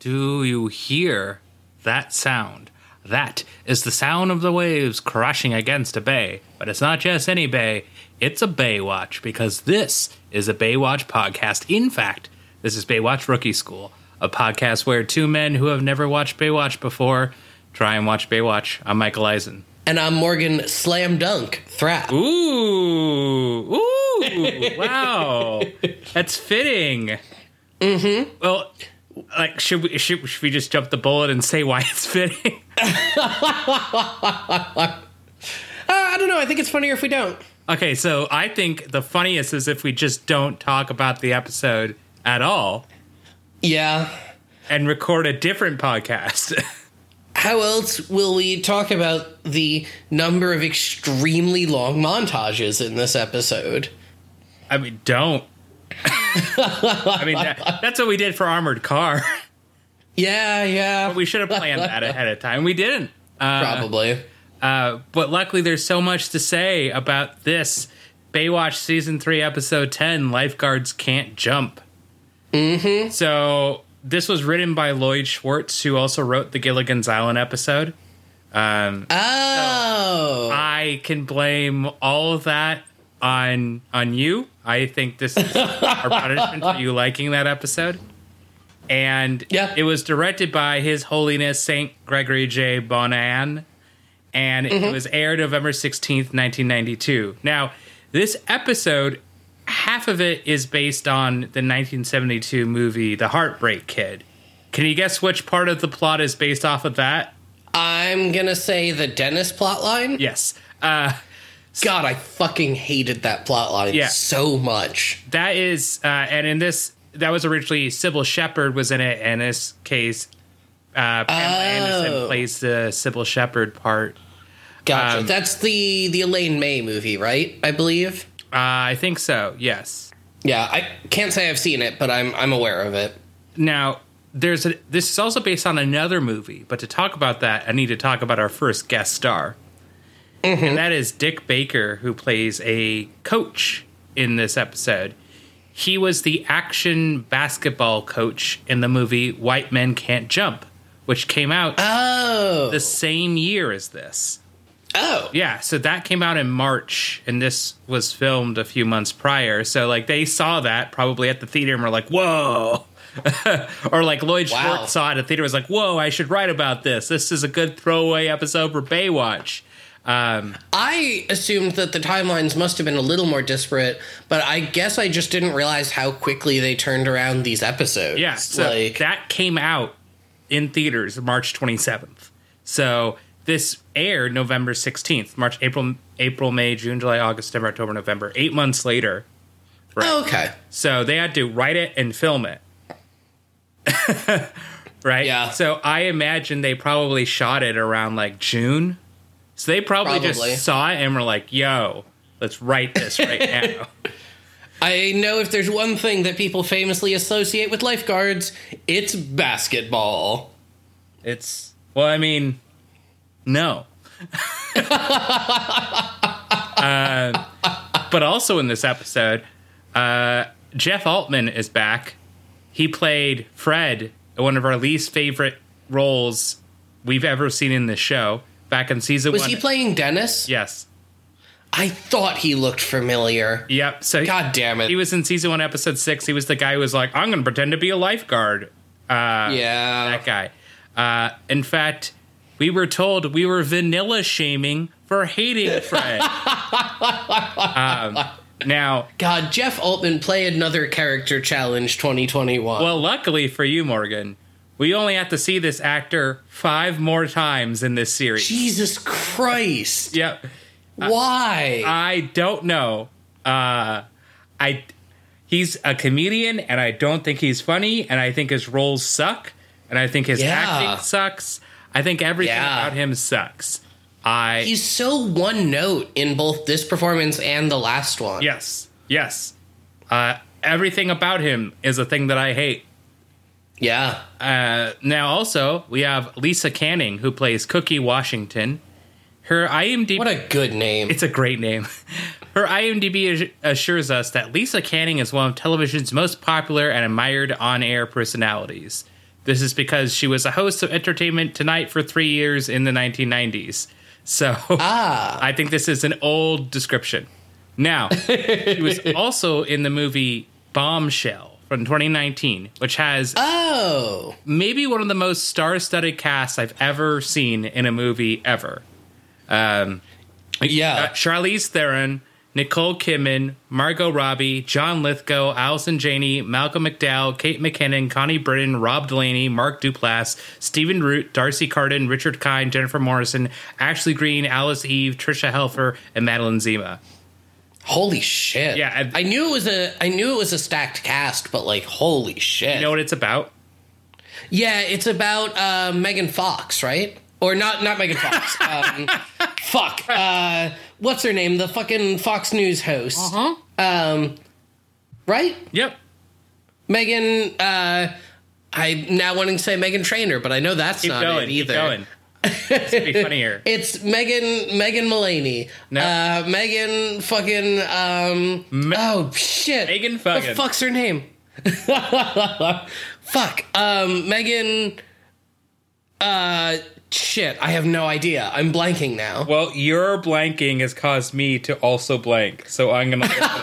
Do you hear that sound? That is the sound of the waves crashing against a bay. But it's not just any bay, it's a Baywatch, because this is a Baywatch podcast. In fact, this is Baywatch Rookie School, a podcast where two men who have never watched Baywatch before try and watch Baywatch. I'm Michael Eisen. And I'm Morgan Slam Dunk Thrap. Ooh, ooh, wow, that's fitting. Mm-hmm. Well, like, should we should, should we just jump the bullet and say why it's fitting? Uh, I don't know. I think it's funnier if we don't. Okay, so I think the funniest is if we just don't talk about the episode at all Yeah. and record a different podcast. How else will we talk about the number of extremely long montages in this episode? I mean, don't. I mean, that, that's what we did for Armored Car. Yeah, yeah. we should have planned that ahead of time. We didn't. Uh, Probably. Uh, but luckily, there's so much to say about this Baywatch season three, episode ten. Lifeguards can't jump. Mm-hmm. So this was written by Lloyd Schwartz, who also wrote the Gilligan's Island episode. Um, Oh. I can blame all of that on on you. I think this is our punishment for you liking that episode. And Yeah. it was directed by His Holiness Saint Gregory J. Bonann, and it was aired November sixteenth, nineteen ninety two. Now, this episode, half of it is based on the nineteen seventy two movie The Heartbreak Kid. Can you guess which part of the plot is based off of that? I'm gonna say the Dennis plotline. Yes. Uh, God, I fucking hated that plotline Yeah. so much. That is, uh, and in this, that was originally Cybill Shepherd was in it. In this case, uh, Pamela Anderson Oh. plays the Cybill Shepherd part. Gotcha. Um, That's the the Elaine May movie, right? I believe. Uh, I think so. Yes. Yeah, I can't say I've seen it, but I'm I'm aware of it. Now, there's a, this is also based on another movie, but to talk about that, I need to talk about our first guest star, Mm-hmm. and that is Dick Baker, who plays a coach in this episode. He was the action basketball coach in the movie White Men Can't Jump, which came out Oh. the same year as this. oh. Yeah, so that came out in March, and this was filmed a few months prior. So, like, they saw that probably at the theater and were like, whoa. or like Lloyd Wow. Schwartz saw it at the theater was like, whoa, I should write about this. This is a good throwaway episode for Baywatch. Um, I assumed that the timelines must have been a little more disparate, but I guess I just didn't realize how quickly they turned around these episodes. yeah, so like that came out in theaters March 27th. So this aired November 16th, March, April, April, May, June, July, August, September, October, November, eight months later. Oh, okay. So they had to write it and film it. right? Yeah. So I imagine they probably shot it around like June. So they probably, Probably. just saw it and were like, yo, let's write this right now. I know if there's one thing that people famously associate with lifeguards, it's basketball. It's, well, I mean, no. Uh, but also in this episode, uh, Jeff Altman is back. He played Fred, one of our least favorite roles we've ever seen in the show. Back in season Was one. Was he playing Dennis? yes. I thought he looked familiar. Yep. So God damn it. he was in season one, episode six. He was the guy who was like, "I'm going to pretend to be a lifeguard." Uh, yeah. that guy. Uh, in fact, we were told we were vanilla shaming for hating Fred. um, now, God, Jeff Altman play another character challenge 2021. well, luckily for you, Morgan, we only have to see this actor five more times in this series. Jesus Christ. Yep. Why? I don't know. Uh, I he's a comedian, and I don't think he's funny, and I think his roles suck, and I think his Yeah. acting sucks. I think everything Yeah. about him sucks. I He's so one note in both this performance and the last one. yes, yes. Uh, everything about him is a thing that I hate. Yeah. Uh, now, also, we have Lisa Canning, who plays Cookie Washington. Her IMDb. What a good name. It's a great name. Her IMDb assures us that Lisa Canning is one of television's most popular and admired on air personalities. This is because she was a host of Entertainment Tonight for three years in the 1990s. So Ah. I think this is an old description. Now, she was also in the movie Bombshell from 2019, which has Oh. maybe one of the most star-studded casts I've ever seen in a movie ever. Um, Yeah. uh, Charlize Theron, Nicole Kidman, Margot Robbie, John Lithgow, Allison Janney, Malcolm McDowell, Kate McKinnon, Connie Britton, Rob Delaney, Mark Duplass, Stephen Root, D'Arcy Carden, Richard Kind, Jennifer Morrison, Ashley Greene, Alice Eve, Tricia Helfer, and Madeline Zima. Holy shit. Yeah, I- I, knew it was a I knew it was a stacked cast, but like holy shit. You know what it's about? yeah, it's about uh, Megan Fox, right? Or not not Megan Fox. um, fuck. Uh, what's her name? The fucking Fox News host. Uh-huh. Um, right? Yep. Megan uh I'm now wanting to say Meghan Trainor, but I know that's Keep not going. it either. It's be funnier. It's Megan Megan Mullaney. No. Uh Megan fucking um Me- Oh shit. Megan What fucking- the fuck's her name? Fuck. Um Megan uh shit, I have no idea. I'm blanking now. Well, your blanking has caused me to also blank, so I'm gonna. Look it up.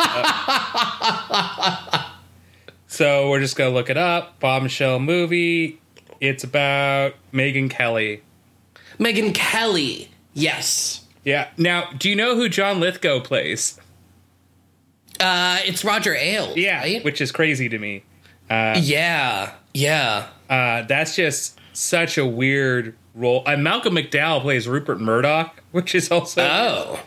so we're just gonna look it up. Bombshell movie. It's about Megyn Kelly. Megyn Kelly. Yes. Yeah. Now, do you know who John Lithgow plays? Uh it's Roger Ailes, Yeah, right? which is crazy to me. Uh, yeah. Yeah. Uh, that's just such a weird role. And Malcolm McDowell plays Rupert Murdoch, which is also. Oh.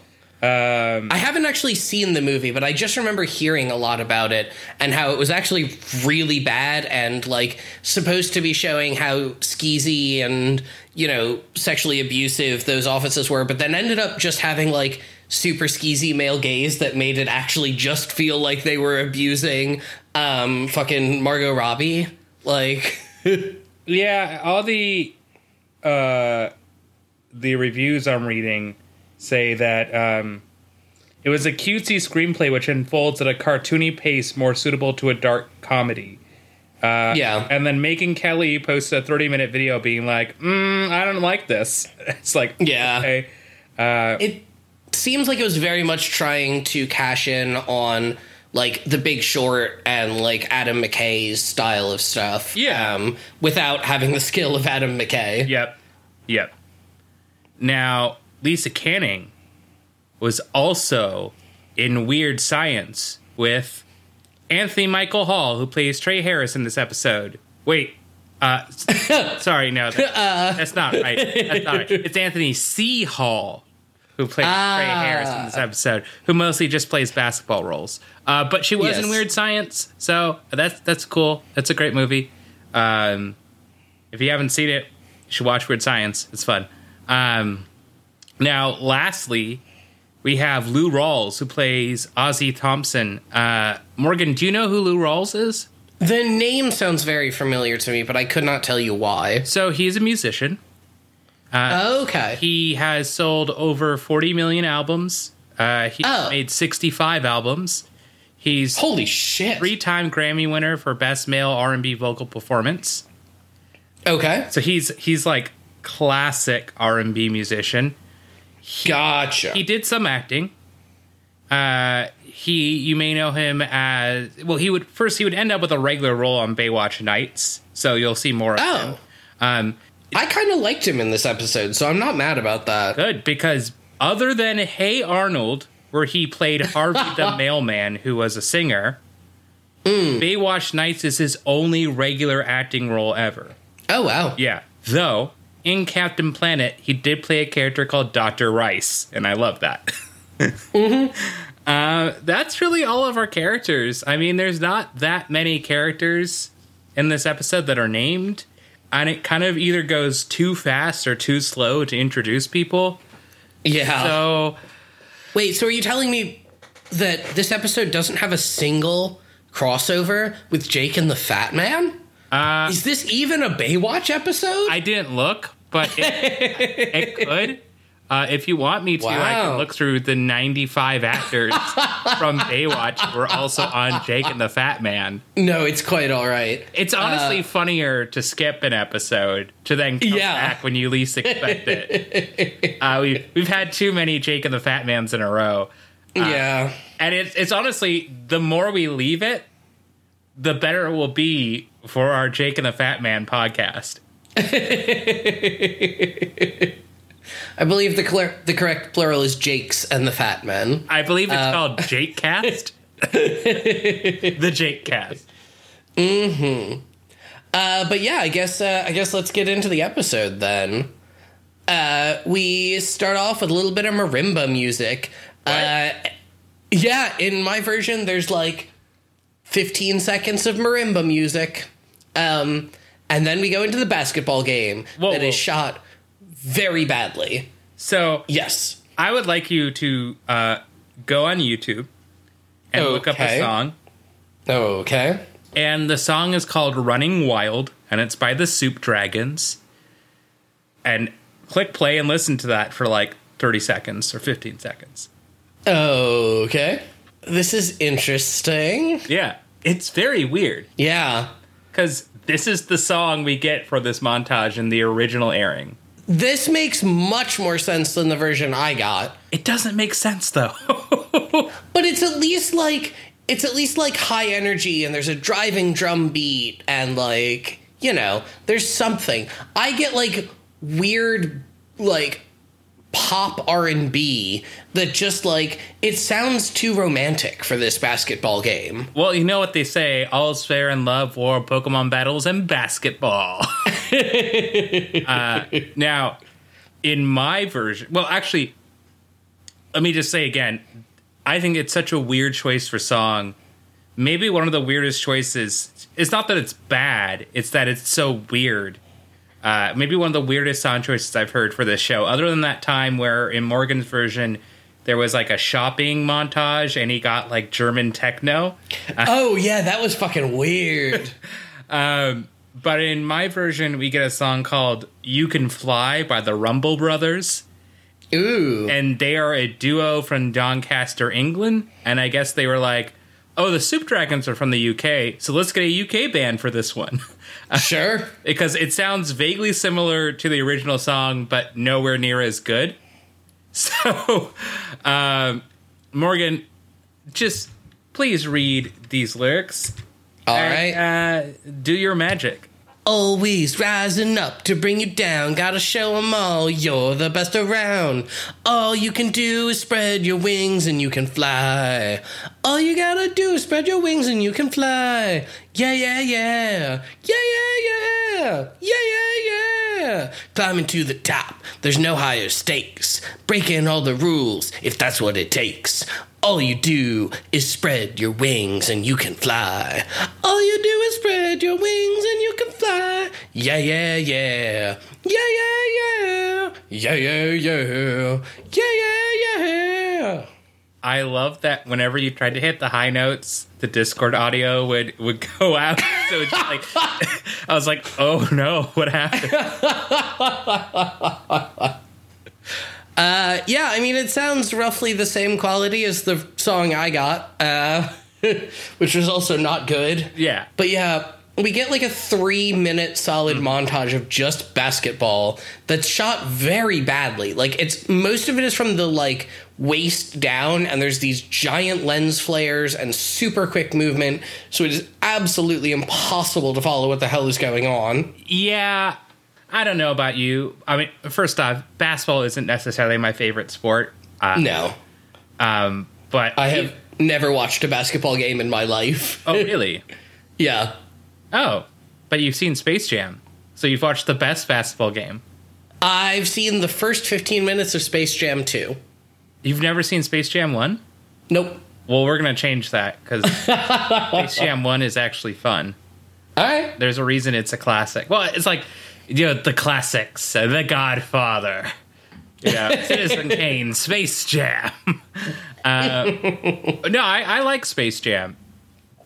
Um, I haven't actually seen the movie, but I just remember hearing a lot about it and how it was actually really bad and like supposed to be showing how skeezy and, you know, sexually abusive those offices were, but then ended up just having like super skeezy male gaze that made it actually just feel like they were abusing um fucking Margot Robbie. Like Yeah, all the uh the reviews I'm reading say that um it was a cutesy screenplay which unfolds at a cartoony pace more suitable to a dark comedy. Uh, yeah. And then Megyn Kelly posted a 30 minute video being like, mm, I don't like this. It's like, Yeah. okay. Uh, it seems like it was very much trying to cash in on like the big short and like adam mckay's style of stuff Yeah. um, without having the skill of adam mckay Yep. Yep. Now, Lisa Canning was also in Weird Science with Anthony Michael Hall, who plays Trey Harris in this episode. Wait. Uh, sorry, no, that- that's not right. That's not right. It's Anthony C. Hall who plays Trey Harris in this episode, who mostly just plays basketball roles. Uh, but she was in Weird Science, so that's that's cool. That's a great movie. Um, if you haven't seen it, you should watch Weird Science. It's fun. Um, now, lastly, we have Lou Rawls, who plays Ozzy Thompson. Uh, Morgan, do you know who Lou Rawls is? the name sounds very familiar to me but i could not tell you why So he's a musician. okay He has sold over 40 million albums. Uh, he Oh. made 65 albums. He's holy shit three-time Grammy winner for Best Male R&B Vocal Performance. okay So he's he's like classic R&B musician. Gotcha He did some acting. Uh, he you may know him as well. He would first he would end up with a regular role on Baywatch Nights, so you'll see more of him. oh Um, i kind of liked him in this episode so i'm not mad about that good because other than Hey Arnold, where he played Harvey the mailman, who was a singer, Baywatch Nights is his only regular acting role ever. oh wow Yeah, though in Captain Planet he did play a character called Doctor Rice, and I love that. Uh, that's really all of our characters. I mean, there's not that many characters in this episode that are named, and it kind of either goes too fast or too slow to introduce people. yeah So Wait, so are you telling me that this episode doesn't have a single crossover with Jake and the Fat Man? Uh, Is this even a Baywatch episode? I didn't look, but it, it could. Uh, if you want me to, I can look through the 95 actors from Baywatch who were also on Jake and the Fat Man. No, it's quite all right. It's honestly Uh, funnier to skip an episode to then come Yeah. back when you least expect it. uh, we, we've had too many Jake and the Fat Mans in a row. yeah. And it's, it's honestly, the more we leave it, the better it will be for our Jake and the Fat Man podcast. I believe the cler- the correct plural is Jakes and the Fat Man. I believe it's called Jake Cast. the Jake Cast. Uh, but yeah, I guess uh, I guess let's get into the episode then. Uh, we start off with a little bit of marimba music. Uh, yeah, in my version, there's like 15 seconds of marimba music, um, and then we go into the basketball game Whoa, that is whoa. shot very badly. So Yes. I would like you to uh, go on YouTube and look up a Okay. song. Okay. And the song is called Running Wild, and it's by the Soup Dragons. And click play and listen to that for like 30 seconds or 15 seconds. Okay. This is interesting. Yeah, it's very weird Yeah. because this is the song we get for this montage in the original airing. This makes much more sense than the version I got. It doesn't make sense though. But it's at least like it's at least like high energy and there's a driving drum beat and like, you know, there's something. I get like weird like pop R&B that just like it sounds too romantic for this basketball game. well, you know what they say all's fair in love, war, Pokemon battles, and basketball. uh, now, in my version, well, actually, let me just say again, I think it's such a weird choice for song. Maybe one of the weirdest choices. It's not that it's bad; it's that it's so weird. Uh, maybe one of the weirdest song choices I've heard for this show. Other than that time where in Morgan's version there was like a shopping montage and he got like German techno. oh yeah, that was fucking weird. Um, but in my version, we get a song called "You Can Fly" by the Rumble Brothers. Ooh. and they are a duo from Doncaster, England. And I guess they were like, "Oh, the Soup Dragons are from the UK, so let's get a UK band for this one." Sure. because it sounds vaguely similar to the original song, but nowhere near as good. So, um, Morgan, just please read these lyrics. All and, right. uh, do your magic. Always rising up to bring you down. Gotta show 'em all you're the best around. All you can do is spread your wings and you can fly. All you gotta do is spread your wings and you can fly. Yeah, yeah, yeah. Yeah, yeah, yeah. Yeah, yeah, yeah. Climbing to the top, there's no higher stakes. Breaking all the rules if that's what it takes. All you do is spread your wings and you can fly. All you do is spread your wings and you can fly. Yeah, yeah, yeah. Yeah, yeah, yeah. Yeah, yeah, yeah. Yeah, yeah, yeah. I love that whenever you tried to hit the high notes, the Discord audio would would go out. So it's just like I was like, "Oh no, what happened?" Uh, yeah, I mean, it sounds roughly the same quality as the song I got, uh, which was also not good. Yeah. But yeah, we get like a three minute solid montage of just basketball that's shot very badly. Like it's most of it is from the like waist down, and there's these giant lens flares and super quick movement. So it is absolutely impossible to follow what the hell is going on. Yeah, I don't know about you. I mean, first off, basketball isn't necessarily my favorite sport. Uh, No, um, but I have never watched a basketball game in my life. Oh, really? yeah. Oh, but you've seen Space Jam, so you've watched the best basketball game. I've seen the first 15 minutes of Space Jam 2. You've never seen Space Jam One? Nope. Well, we're gonna change that because Space Jam One is actually fun. All right. There's a reason it's a classic. Well, it's like you know the classics, uh, The Godfather, you know, Citizen Kane, Space Jam. Uh, no, I, I like Space Jam,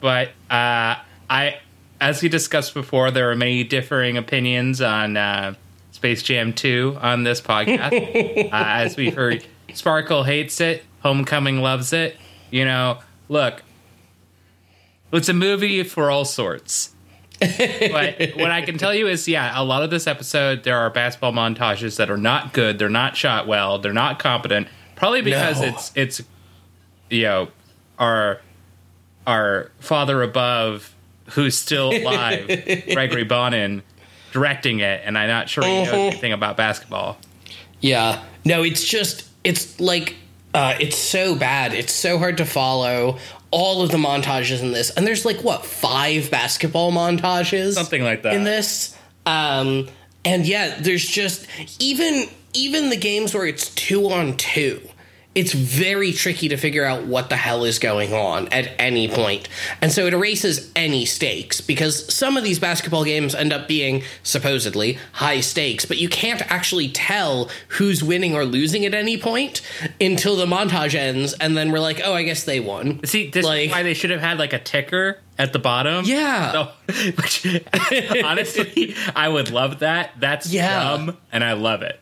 but uh, I, as we discussed before, there are many differing opinions on uh, Space Jam 2 on this podcast. uh, as we've heard, Sparkle hates it, Homecoming loves it. You know, look, it's a movie for all sorts. But what I can tell you is, yeah, a lot of this episode, there are basketball montages that are not good. They're not shot well. They're not competent. Probably because No. it's it's, you know, our our father above, who's still alive, Gregory Bonann, directing it, and I'm not sure he knows uh-huh. anything about basketball. Yeah. No, it's just it's like uh it's so bad. It's so hard to follow all of the montages in this. And there's like what, 5 basketball montages Something like that. in this. Um and yeah, there's just even even the games where it's 2 on 2. It's very tricky to figure out what the hell is going on at any point. And so it erases any stakes because some of these basketball games end up being supposedly high stakes, but you can't actually tell who's winning or losing at any point until the montage ends and then we're like, "Oh, I guess they won." See, this Like- is why they should have had like a ticker at the bottom. Yeah. So, which, honestly, I would love that. That's Yeah. dumb, and I love it.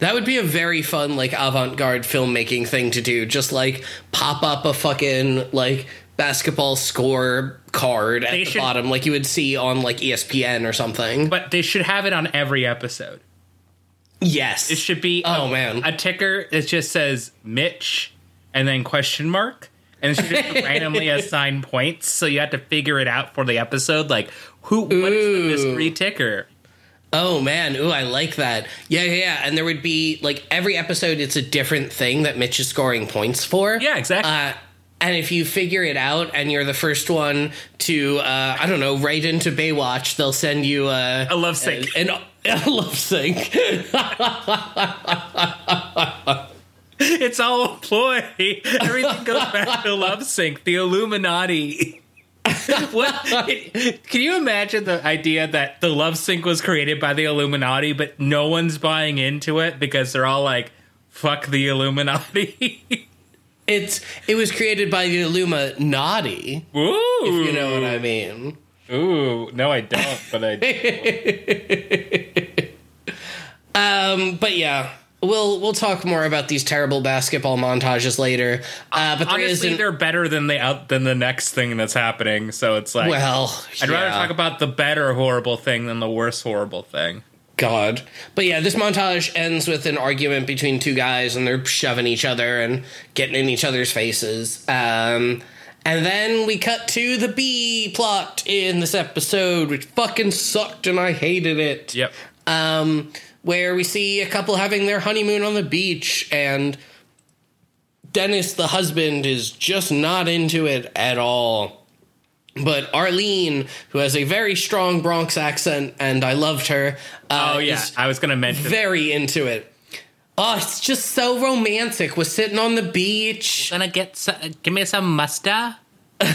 That would be a very fun, like, avant garde filmmaking thing to do. Just like pop up a fucking, like, basketball score card at They the should- bottom, like you would see on, like, ESPN or something. But they should have it on every episode. yes. It should be Oh, a, man. a ticker that just says Mitch and then question mark. And it should just randomly assign points, so you have to figure it out for the episode. Like, who? What is the Ooh. mystery ticker? Oh man, ooh, I like that. Yeah, yeah, yeah. And there would be like every episode, it's a different thing that Mitch is scoring points for. Yeah, exactly. Uh, and if you figure it out, and you're the first one to, uh, I don't know, write into Baywatch, they'll send you uh, A love sync. An, a love sync. It's all a ploy. Everything goes back to Love Sync, the Illuminati. what? Can you imagine the idea that the Love Sync was created by the Illuminati, but no one's buying into it because they're all like, "Fuck the Illuminati." it's it was created by the Illuminati. Ooh, If you know what I mean. Ooh, no, I don't. But I. Um, but yeah, we'll we'll talk more about these terrible basketball montages later. Uh, but Honestly, they're better than the out than the next thing that's happening. So it's like, Well, I'd rather talk about the better horrible thing than the worse horrible thing. God. But yeah, this montage ends with an argument between two guys and they're shoving each other and getting in each other's faces. Um, and then we cut to the B plot in this episode, which fucking sucked and I hated it. Yep. Um, where we see a couple having their honeymoon on the beach and Dennis, the husband, is just not into it at all. But Arlene, who has a very strong Bronx accent, and I loved her, uh, Oh yeah, I was gonna mention. very into it. Oh, it's just so romantic. We're sitting on the beach. gonna get some, give me some mustard.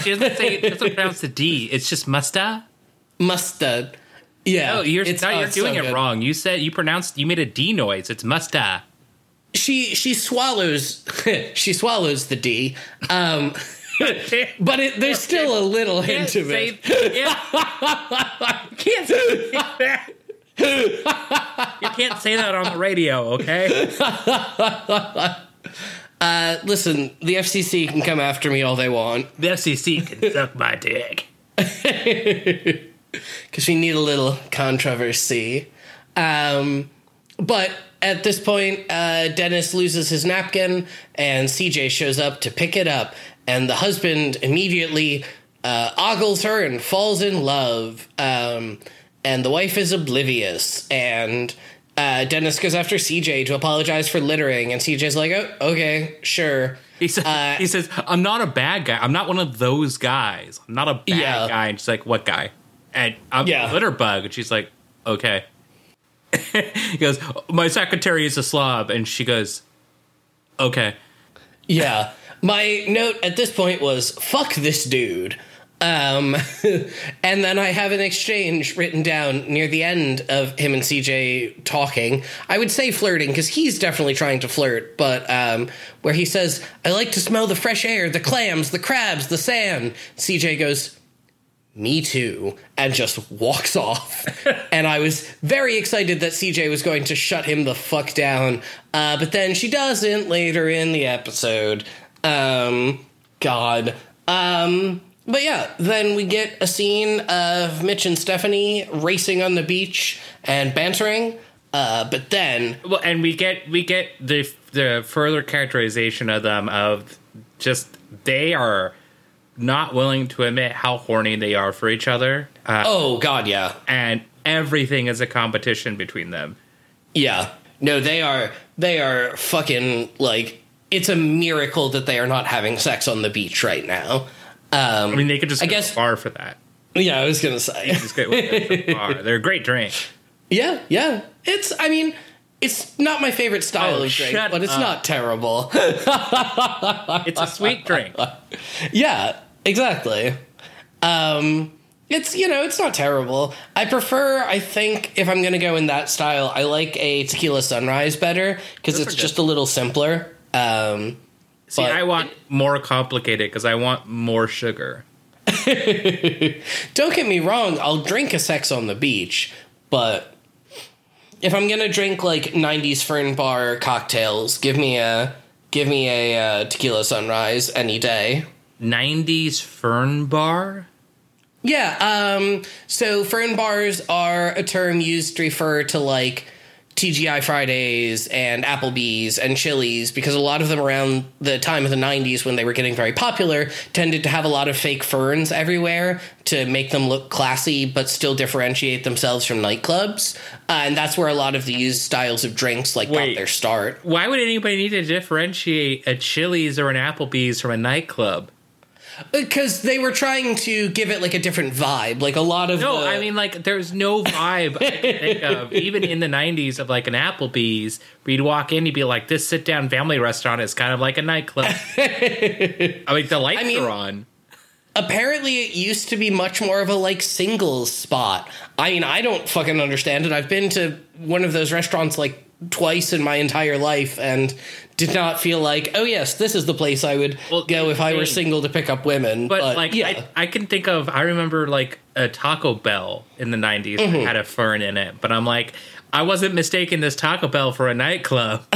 She doesn't say it doesn't pronounce the D. It's just mustard. Mustard. Yeah. Oh, you're it's- no, oh, you're so doing it good. wrong. You said you pronounced you made a D noise. It's musta. She she swallows she swallows the D. Um but it, there's still a little hint of it. can't say that. you can't say that on the radio, okay? Uh, listen, the FCC can come after me all they want The FCC can suck my dick. because we need a little controversy. Um, but at this point, uh, Dennis loses his napkin, and CJ shows up to pick it up, and the husband immediately uh, ogles her and falls in love. Um, and the wife is oblivious, and uh, Dennis goes after CJ to apologize for littering, and CJ's like, "Oh, okay, sure." He says, Uh, he says, I'm not a bad guy. I'm not one of those guys. I'm not a bad Yeah. guy. And she's like, what guy? And I'm Yeah. a litter bug. And she's like, okay. he goes, my secretary is a slob. And she goes, okay. Yeah. My note at this point was fuck this dude. Um, and then I have an exchange written down near the end of him and CJ talking. I would say flirting because he's definitely trying to flirt, but um, where he says, I like to smell the fresh air, the clams, the crabs, the sand. CJ goes, me too, and just walks off. and I was very excited that CJ was going to shut him the fuck down. Uh, but then she doesn't later in the episode. Um, God. Um, but yeah, then we get a scene of Mitch and Stephanie racing on the beach and bantering. Uh, but then, Well, and we get we get the the further characterization of them of just they are not willing to admit how horny they are for each other, uh, oh god, yeah, and everything is a competition between them. yeah. No, they are they are fucking like it's a miracle that they are not having sex on the beach right now. Um, I mean, they could just I go guess- bar for that. yeah, I was gonna say. Just go to a bar. They're a great drink. Yeah, yeah. It's I mean, it's not my favorite style Oh, of drink, but it's up. not terrible. It's a sweet drink. yeah, exactly. Um it's you know, it's not terrible. I prefer I think if I'm going to go in that style, I like a tequila sunrise better cuz it's just a little simpler. Um See, I want more complicated because I want more sugar. don't get me wrong, I'll drink a sex on the beach, but if I'm gonna drink like '90s Fern Bar cocktails, give me a give me a uh, tequila sunrise any day. 90s fern bar? Yeah, um, so fern bars are a term used to refer to like TGI Fridays and Applebee's and Chili's because a lot of them around the time of the 90s when they were getting very popular tended to have a lot of fake ferns everywhere to make them look classy but still differentiate themselves from nightclubs. Uh, and that's where a lot of the used styles of drinks like Wait. got their start. Why would anybody need to differentiate a Chili's or an Applebee's from a nightclub? Because they were trying to give it like a different vibe. Like a lot of No, the- I mean like there's no vibe I can think of, even in the '90s, of like an Applebee's where you'd walk in, you'd be like, "This sit-down family restaurant is kind of like a nightclub." I mean, the lights I mean- are on. apparently it used to be much more of a like singles spot. I mean, I don't fucking understand it. I've been to one of those restaurants like twice in my entire life and did not feel like, oh yes, this is the place I would Well, go if I were single to pick up women. But, But, like, yeah, I, I can think of. I remember like a Taco Bell in the '90s Mm-hmm. that had a fern in it, but I'm like, I wasn't mistaking this Taco Bell for a nightclub.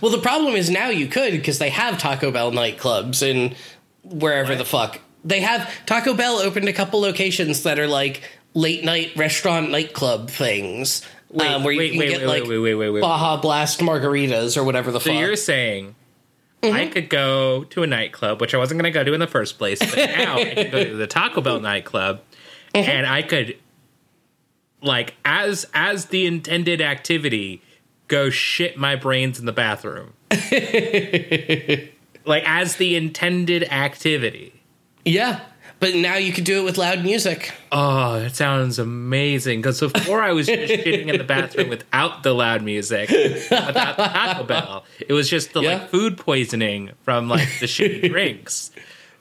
well, the problem is now you could because they have Taco Bell nightclubs in wherever the fuck they have. Taco Bell opened a couple locations that are like late night restaurant nightclub things. Um, where you wait, can wait, get wait, like wait, wait, wait, wait. Baja Blast margaritas or whatever the So fuck. you're saying I Mm-hmm. could go to a nightclub, which I wasn't going to go to in the first place, but now I can go to the Taco Bell nightclub, Mm-hmm. and I could, like, as as the intended activity, go shit my brains in the bathroom. like as the intended activity. Yeah, but now you can do it with loud music. Oh, that sounds amazing. Because before I was just shitting in the bathroom without the loud music, without the Taco Bell. It was just the Yeah. like food poisoning from like the shitty drinks.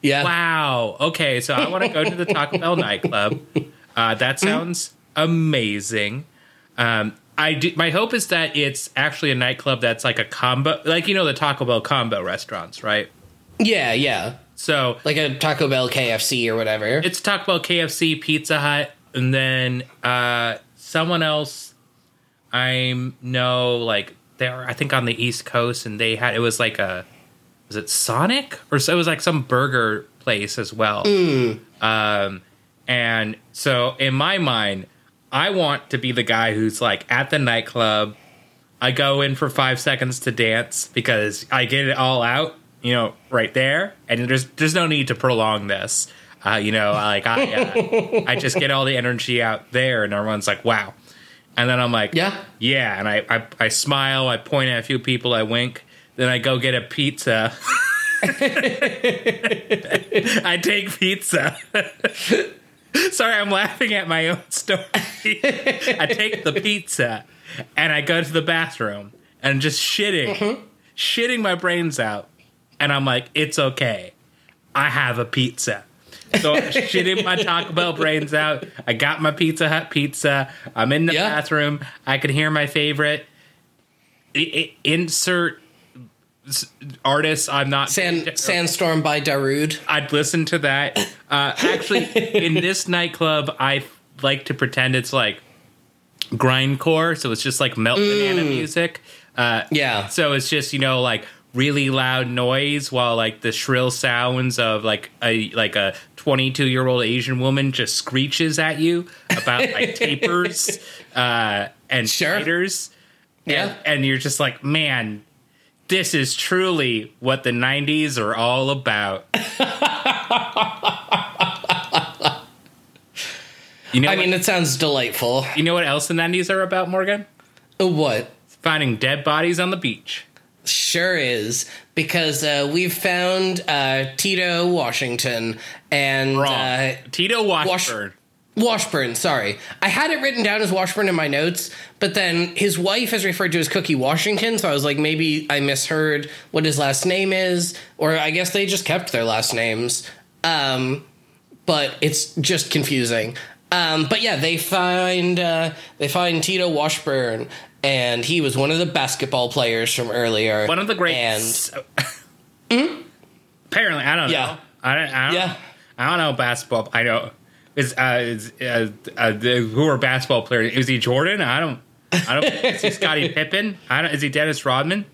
Yeah. Wow. Okay, so I want to go to the Taco Bell nightclub. Uh, that sounds amazing. Um, I do, my hope is that it's actually a nightclub that's like a combo, like you know the Taco Bell combo restaurants, right? Yeah, yeah. So Like a Taco Bell KFC or whatever. it's Taco Bell, KFC, Pizza Hut, and then uh, someone else I know like they're I think on the East Coast, and they had it was like a was it Sonic or so it was like some burger place as well. Um, and so in my mind, I want to be the guy who's like at the nightclub. I go in for five seconds to dance because I get it all out, you know, right there, and there's there's no need to prolong this. Uh, you know, like I uh, I just get all the energy out there, and everyone's like, "Wow," and then I'm like, Yeah. yeah," and I I, I smile, I point at a few people, I wink, then I go get a pizza. I take pizza. Sorry, I'm laughing at my own story. I take the pizza and I go to the bathroom and just shitting, shitting my brains out. And I'm like, it's okay. I have a pizza. So I'm shitting my Taco Bell brains out. I got my Pizza Hut pizza. I'm in the Yeah. bathroom. I can hear my favorite. I- I- insert artists I'm not Sand, Sandstorm by Darude. I'd listen to that. Uh, actually, in this nightclub, I like to pretend it's like grindcore, so it's just like melt banana music. Uh, Yeah. so it's just you know like really loud noise while like the shrill sounds of like a like a 22 year old Asian woman just screeches at you about like tapers uh, and Sure. spiders. Yeah. And, and you're just like, man, this is truly what the 90s are all about. you know, I what- mean, it sounds delightful. you know what else the 90s are about, Morgan? Uh, What? Finding dead bodies on the beach. Sure is because uh, we've found uh, Tito Washington and Wrong. uh, Tito Washburn. Washburn. Sorry, I had it written down as Washburn in my notes, but then his wife is referred to as Cookie Washington, so I was like, maybe I misheard what his last name is, or I guess they just kept their last names. Um, but it's just confusing. Um, but yeah, they find uh, they find Tito Washburn, and he was one of the basketball players from earlier. One of the great. And Apparently, I don't Yeah. know. I don't, I don't, Yeah. I don't know basketball. I know. Is, uh, is uh, uh, the, who are basketball players? Is he Jordan? I don't. I don't. is he Scottie Pippen? I don't. Is he Dennis Rodman?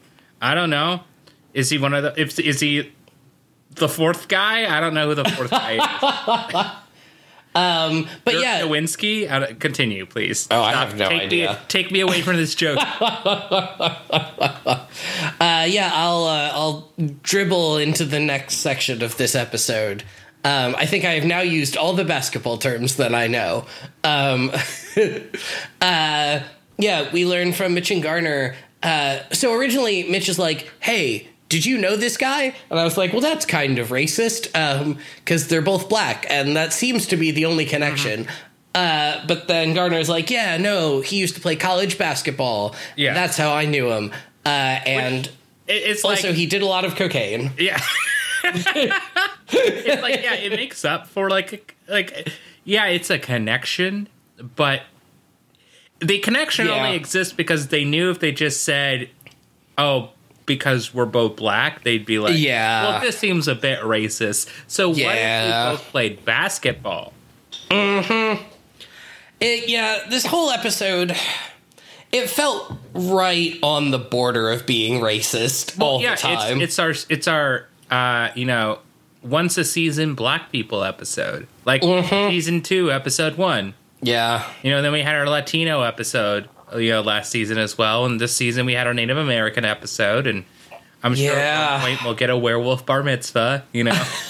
I don't know. Is he one of the? If, is he the fourth guy? I don't know who the fourth guy is. but Dirk yeah, Nowitzki. I Continue, please. Oh, I Stop. have no take idea. Me, take me away from this joke. Uh, yeah, I'll uh, I'll dribble into the next section of this episode. Um, I think I have now used all the basketball terms that I know. Um, uh, yeah, we learned from Mitch and Garner. Uh, so originally, Mitch is like, "Hey, did you know this guy?" And I was like, "Well, that's kind of racist because they're both black, and that seems to be the only connection." Uh, but then Garner's like, "Yeah, no, he used to play college basketball. Yeah. that's how I knew him." Uh, and It- it's like also, he did a lot of cocaine. Yeah. it's like yeah, it makes up for like like yeah, it's a connection, but the connection Yeah. only exists because they knew if they just said, "Oh, because we're both black," they'd be like, Yeah. well, this seems a bit racist." So what if Yeah. we both played basketball? It, yeah, this whole episode, it felt right on the border of being racist all yeah, the time. it's it's our it's our uh, you know once a season black people episode, like Mm-hmm. season two, episode one. yeah, You know, then we had our Latino episode, you know, last season as well, and this season we had our Native American episode, and I'm sure at Yeah. some point we'll get a werewolf bar mitzvah. You know,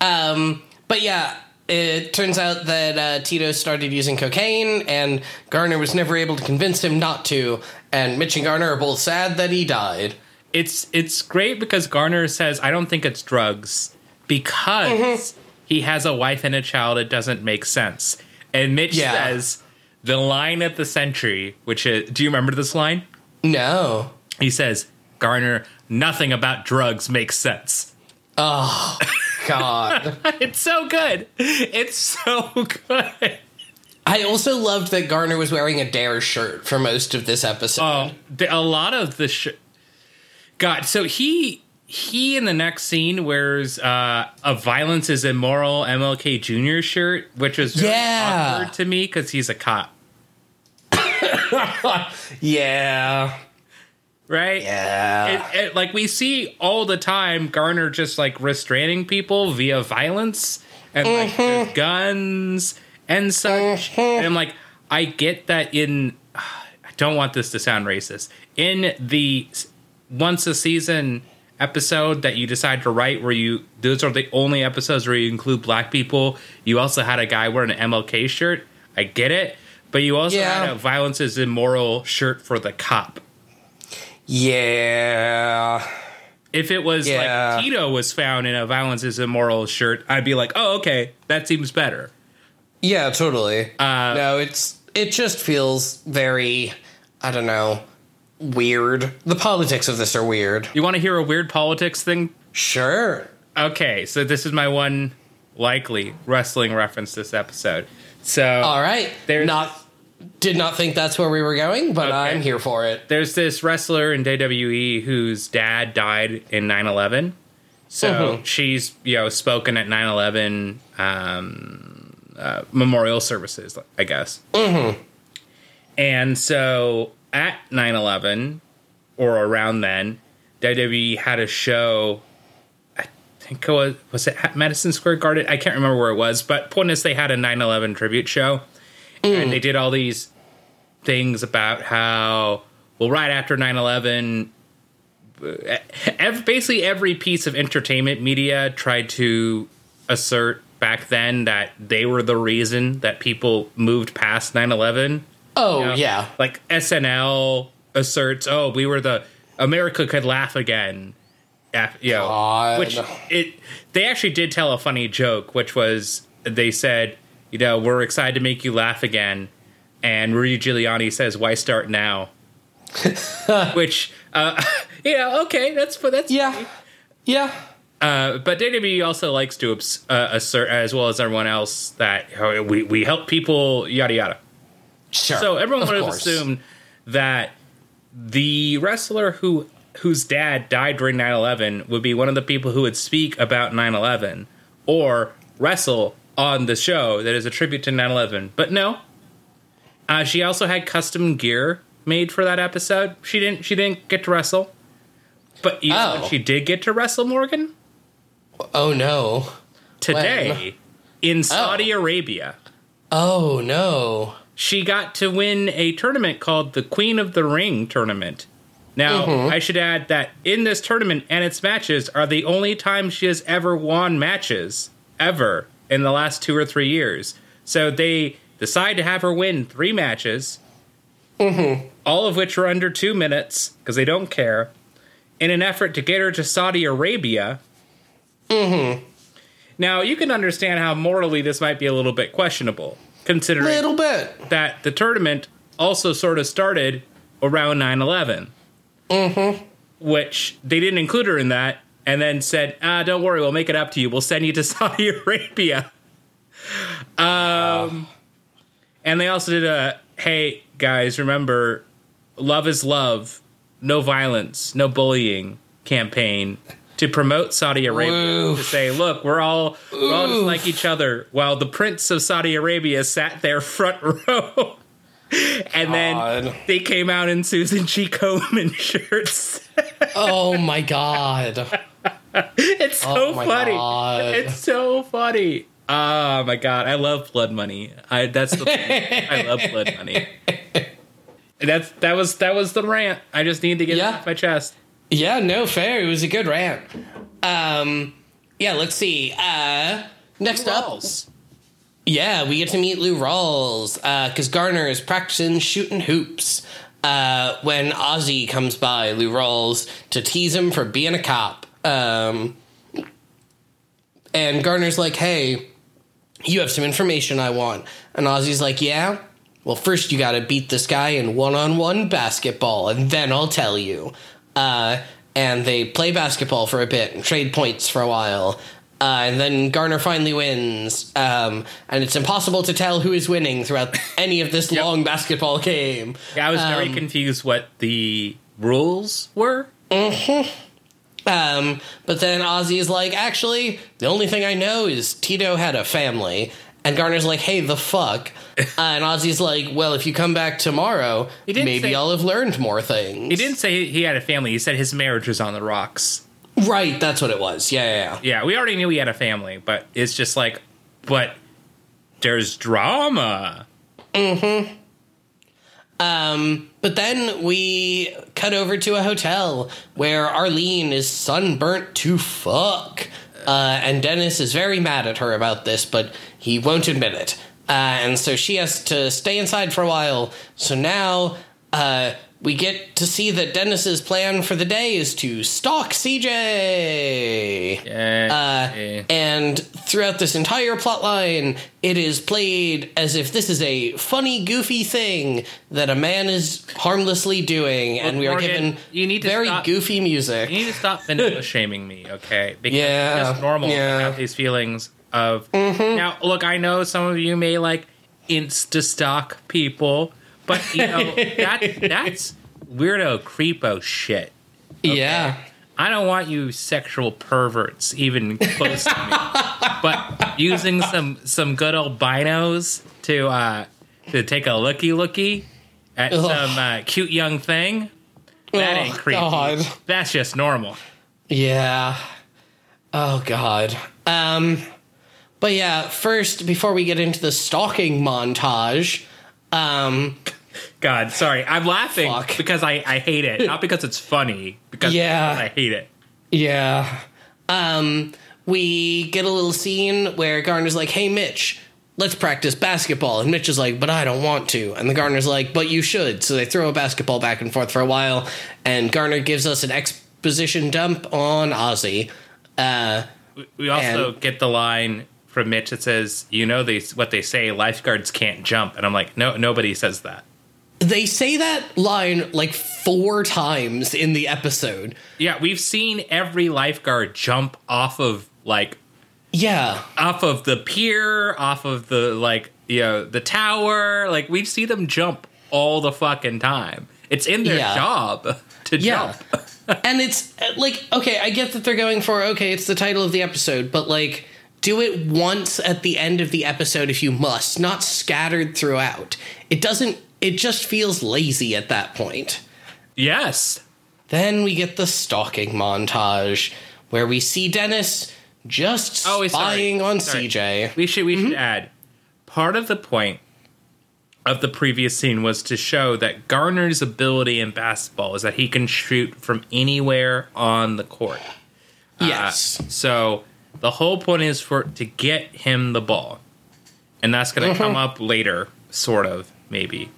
but yeah. It turns out that uh, Tito started using cocaine, and Garner was never able to convince him not to. And Mitch and Garner are both sad that he died. it's it's great because Garner says I don't think it's drugs because Mm-hmm. he has a wife and a child. It doesn't make sense. And Mitch Yeah. says the line at the century, which is, do you remember this line? No. He says, Garner, nothing about drugs makes sense. Oh, God. It's so good. It's so good. I also loved that Garner was wearing a Dare shirt for most of this episode. Oh, a lot of the sh- God. So he he in the next scene wears uh, a "Violence is Immoral" MLK Jr. shirt, which was really Yeah. awkward to me because he's a cop, yeah. right? Yeah. It, it, like we see all the time, Garner just like restraining people via violence and like guns and such. And I'm like, I get that in. I don't want this to sound racist. In the once a season episode that you decide to write, where you those are the only episodes where you include black people. You also had a guy wearing an MLK shirt. I get it, but you also Yeah. had a violence is immoral shirt for the cop. Yeah. If it was Yeah. like Tito was found in a violence is immoral shirt, I'd be like, oh, okay, that seems better. Yeah, totally. Uh, no, it's it just feels very I don't know, weird. The politics of this are weird. You want to hear a weird politics thing? Sure. Okay, so this is my one likely wrestling reference this episode. So All right. There's- not Did not think that's where we were going, but Okay. I'm here for it. there's this wrestler in WWE whose dad died in 9/11. So Mhm. she's you know spoken at 9/11 um, uh, memorial services, I guess. Mm-hmm. And so at 9/11 or around then, WWE had a show. I think it was was it at Madison Square Garden. I can't remember where it was, but point is they had a 9/11 tribute show, and they did all these things about how well right after 9-11 uh, basically every piece of entertainment media tried to assert back then that they were the reason that people moved past 9-11 Oh you know? yeah. like snl asserts oh we were the america could laugh again Af- you know, God. which it they actually did tell a funny joke which was they said you know we're excited to make you laugh again and rudy giuliani says why start now which uh you know okay that's that's Yeah. Yeah. uh, but WWE also likes to uh, assert, as well as everyone else, that we, we help people, yada yada. Sure. So everyone would have course. assumed that the wrestler who whose dad died during 9-11 would be one of the people who would speak about 9-11 or wrestle on the show that is a tribute to 9-11 but no uh, she also had custom gear made for that episode she didn't she didn't get to wrestle but you know Oh. she did get to wrestle morgan Oh no. today in saudi arabia Oh no. She got to win a tournament called the Queen of the Ring tournament. Now, mm-hmm. I should add that in this tournament and its matches are the only time she has ever won matches ever in the last two or three years. So they decide to have her win three matches, mm-hmm. all of which are under two minutes because they don't care, in an effort to get her to Saudi Arabia. Mm-hmm. Now, you can understand how morally this might be a little bit questionable, considering Little bit. that the tournament also sort of started around 9 11. Mm-hmm. Which they didn't include her in that, and then said, ah, don't worry, we'll make it up to you. We'll send you to Saudi Arabia. Um, and they also did a, hey, guys, remember, love is love, no violence, no bullying campaign to promote Saudi Arabia. Oof. To say, look, we're all, we're all just like each other, while the Prince of Saudi Arabia sat there front row. and then they came out in Susan G. Komen shirts. Oh my god. it's so Oh funny. God. It's so funny. Oh my god, I love blood money. I that's the thing. I love blood money. That's that was that was the rant. I just need to get it off my chest. Yeah, no fair. It was a good rant. Um yeah, let's see. Uh next up Yeah, we get to meet Lou Rawls because Garner is practicing shooting hoops. Uh, when Ozzy comes by, Lou Rawls to tease him for being a cop. Um, and Garner's like, "Hey, you have some information I want." And Ozzy's like, "Yeah." Well, first you got to beat this guy in one-on-one basketball, and then I'll tell you. Uh, and they play basketball for a bit and trade points for a while. Uh, and then Garner finally wins, um, and it's impossible to tell who is winning throughout any of this long basketball game. Yeah, I was very Um, confused what the rules were. Um, but then Ozzy is like, actually, the only thing I know is Tito had a family. And Garner's like, hey, the fuck? Uh, and Ozzy's like, well, if you come back tomorrow, maybe say- I'll have learned more things. He didn't say he had a family. He said his marriage was on the rocks. Right, that's what it was. Yeah, yeah, yeah. Yeah, we already knew he had a family, but it's just like, but there's drama. Mm-hmm. Um, but then we cut over to a hotel where Arlene is sunburnt to fuck. Uh, and Dennis is very mad at her about this, but he won't admit it. Uh, and so she has to stay inside for a while. So now uh, we get to see that Dennis's plan for the day is to stalk CJ. Uh, and throughout this entire plotline, it is played as if this is a funny, goofy thing that a man is harmlessly doing, and we are Morgan, given you need to very stop- goofy music. You need to stop vanilla shaming me, okay? Because Yeah, it's just normal yeah. Mm-hmm. to have these feelings of. Now, look, I know some of you may like insta stock people, But you know that that's weirdo creepo shit. Yeah. I don't want you sexual perverts even close to me. But using some some good old binos to uh to take a looky looky at Ugh. some uh, cute young thing, that Oh, ain't creepy. God. That's just normal. Yeah. Oh god. Um but yeah, first before we get into the stalking montage, um God, sorry. I'm laughing Fuck. because I, I hate it. Not because it's funny, because Yeah. I hate it. yeah. Um we get a little scene where Garner's like, "Hey Mitch, let's practice basketball." And Mitch is like, "But I don't want to." And the Garner's like, "But you should." So they throw a basketball back and forth for a while, and Garner gives us an exposition dump on Ozzy. Uh We- also And- get the line from Mitch that says, "You know they what they say, lifeguards can't jump," and I'm like, "No, nobody says that." They say that line like four times in the episode. Yeah, we've seen every lifeguard jump off of like Yeah. off of the pier, off of the like you know the tower. Like we see them jump all the fucking time. It's in their Yeah. job to Yeah. jump. and it's uh, like, okay, I get that they're going for, okay, it's the title of the episode, but like, do it once at the end of the episode if you must, not scattered throughout. It doesn't, it just feels lazy at that point. Yes. Then we get the stalking montage where we see Dennis just Oh, sorry. spying on Sorry. CJ. We should we Mm-hmm. should add part of the point of the previous scene was to show that Garner's ability in basketball is that he can shoot from anywhere on the court. Uh, Yes. so the whole point is for to get him the ball, and that's going to Mm-hmm. come up later, sort of, maybe.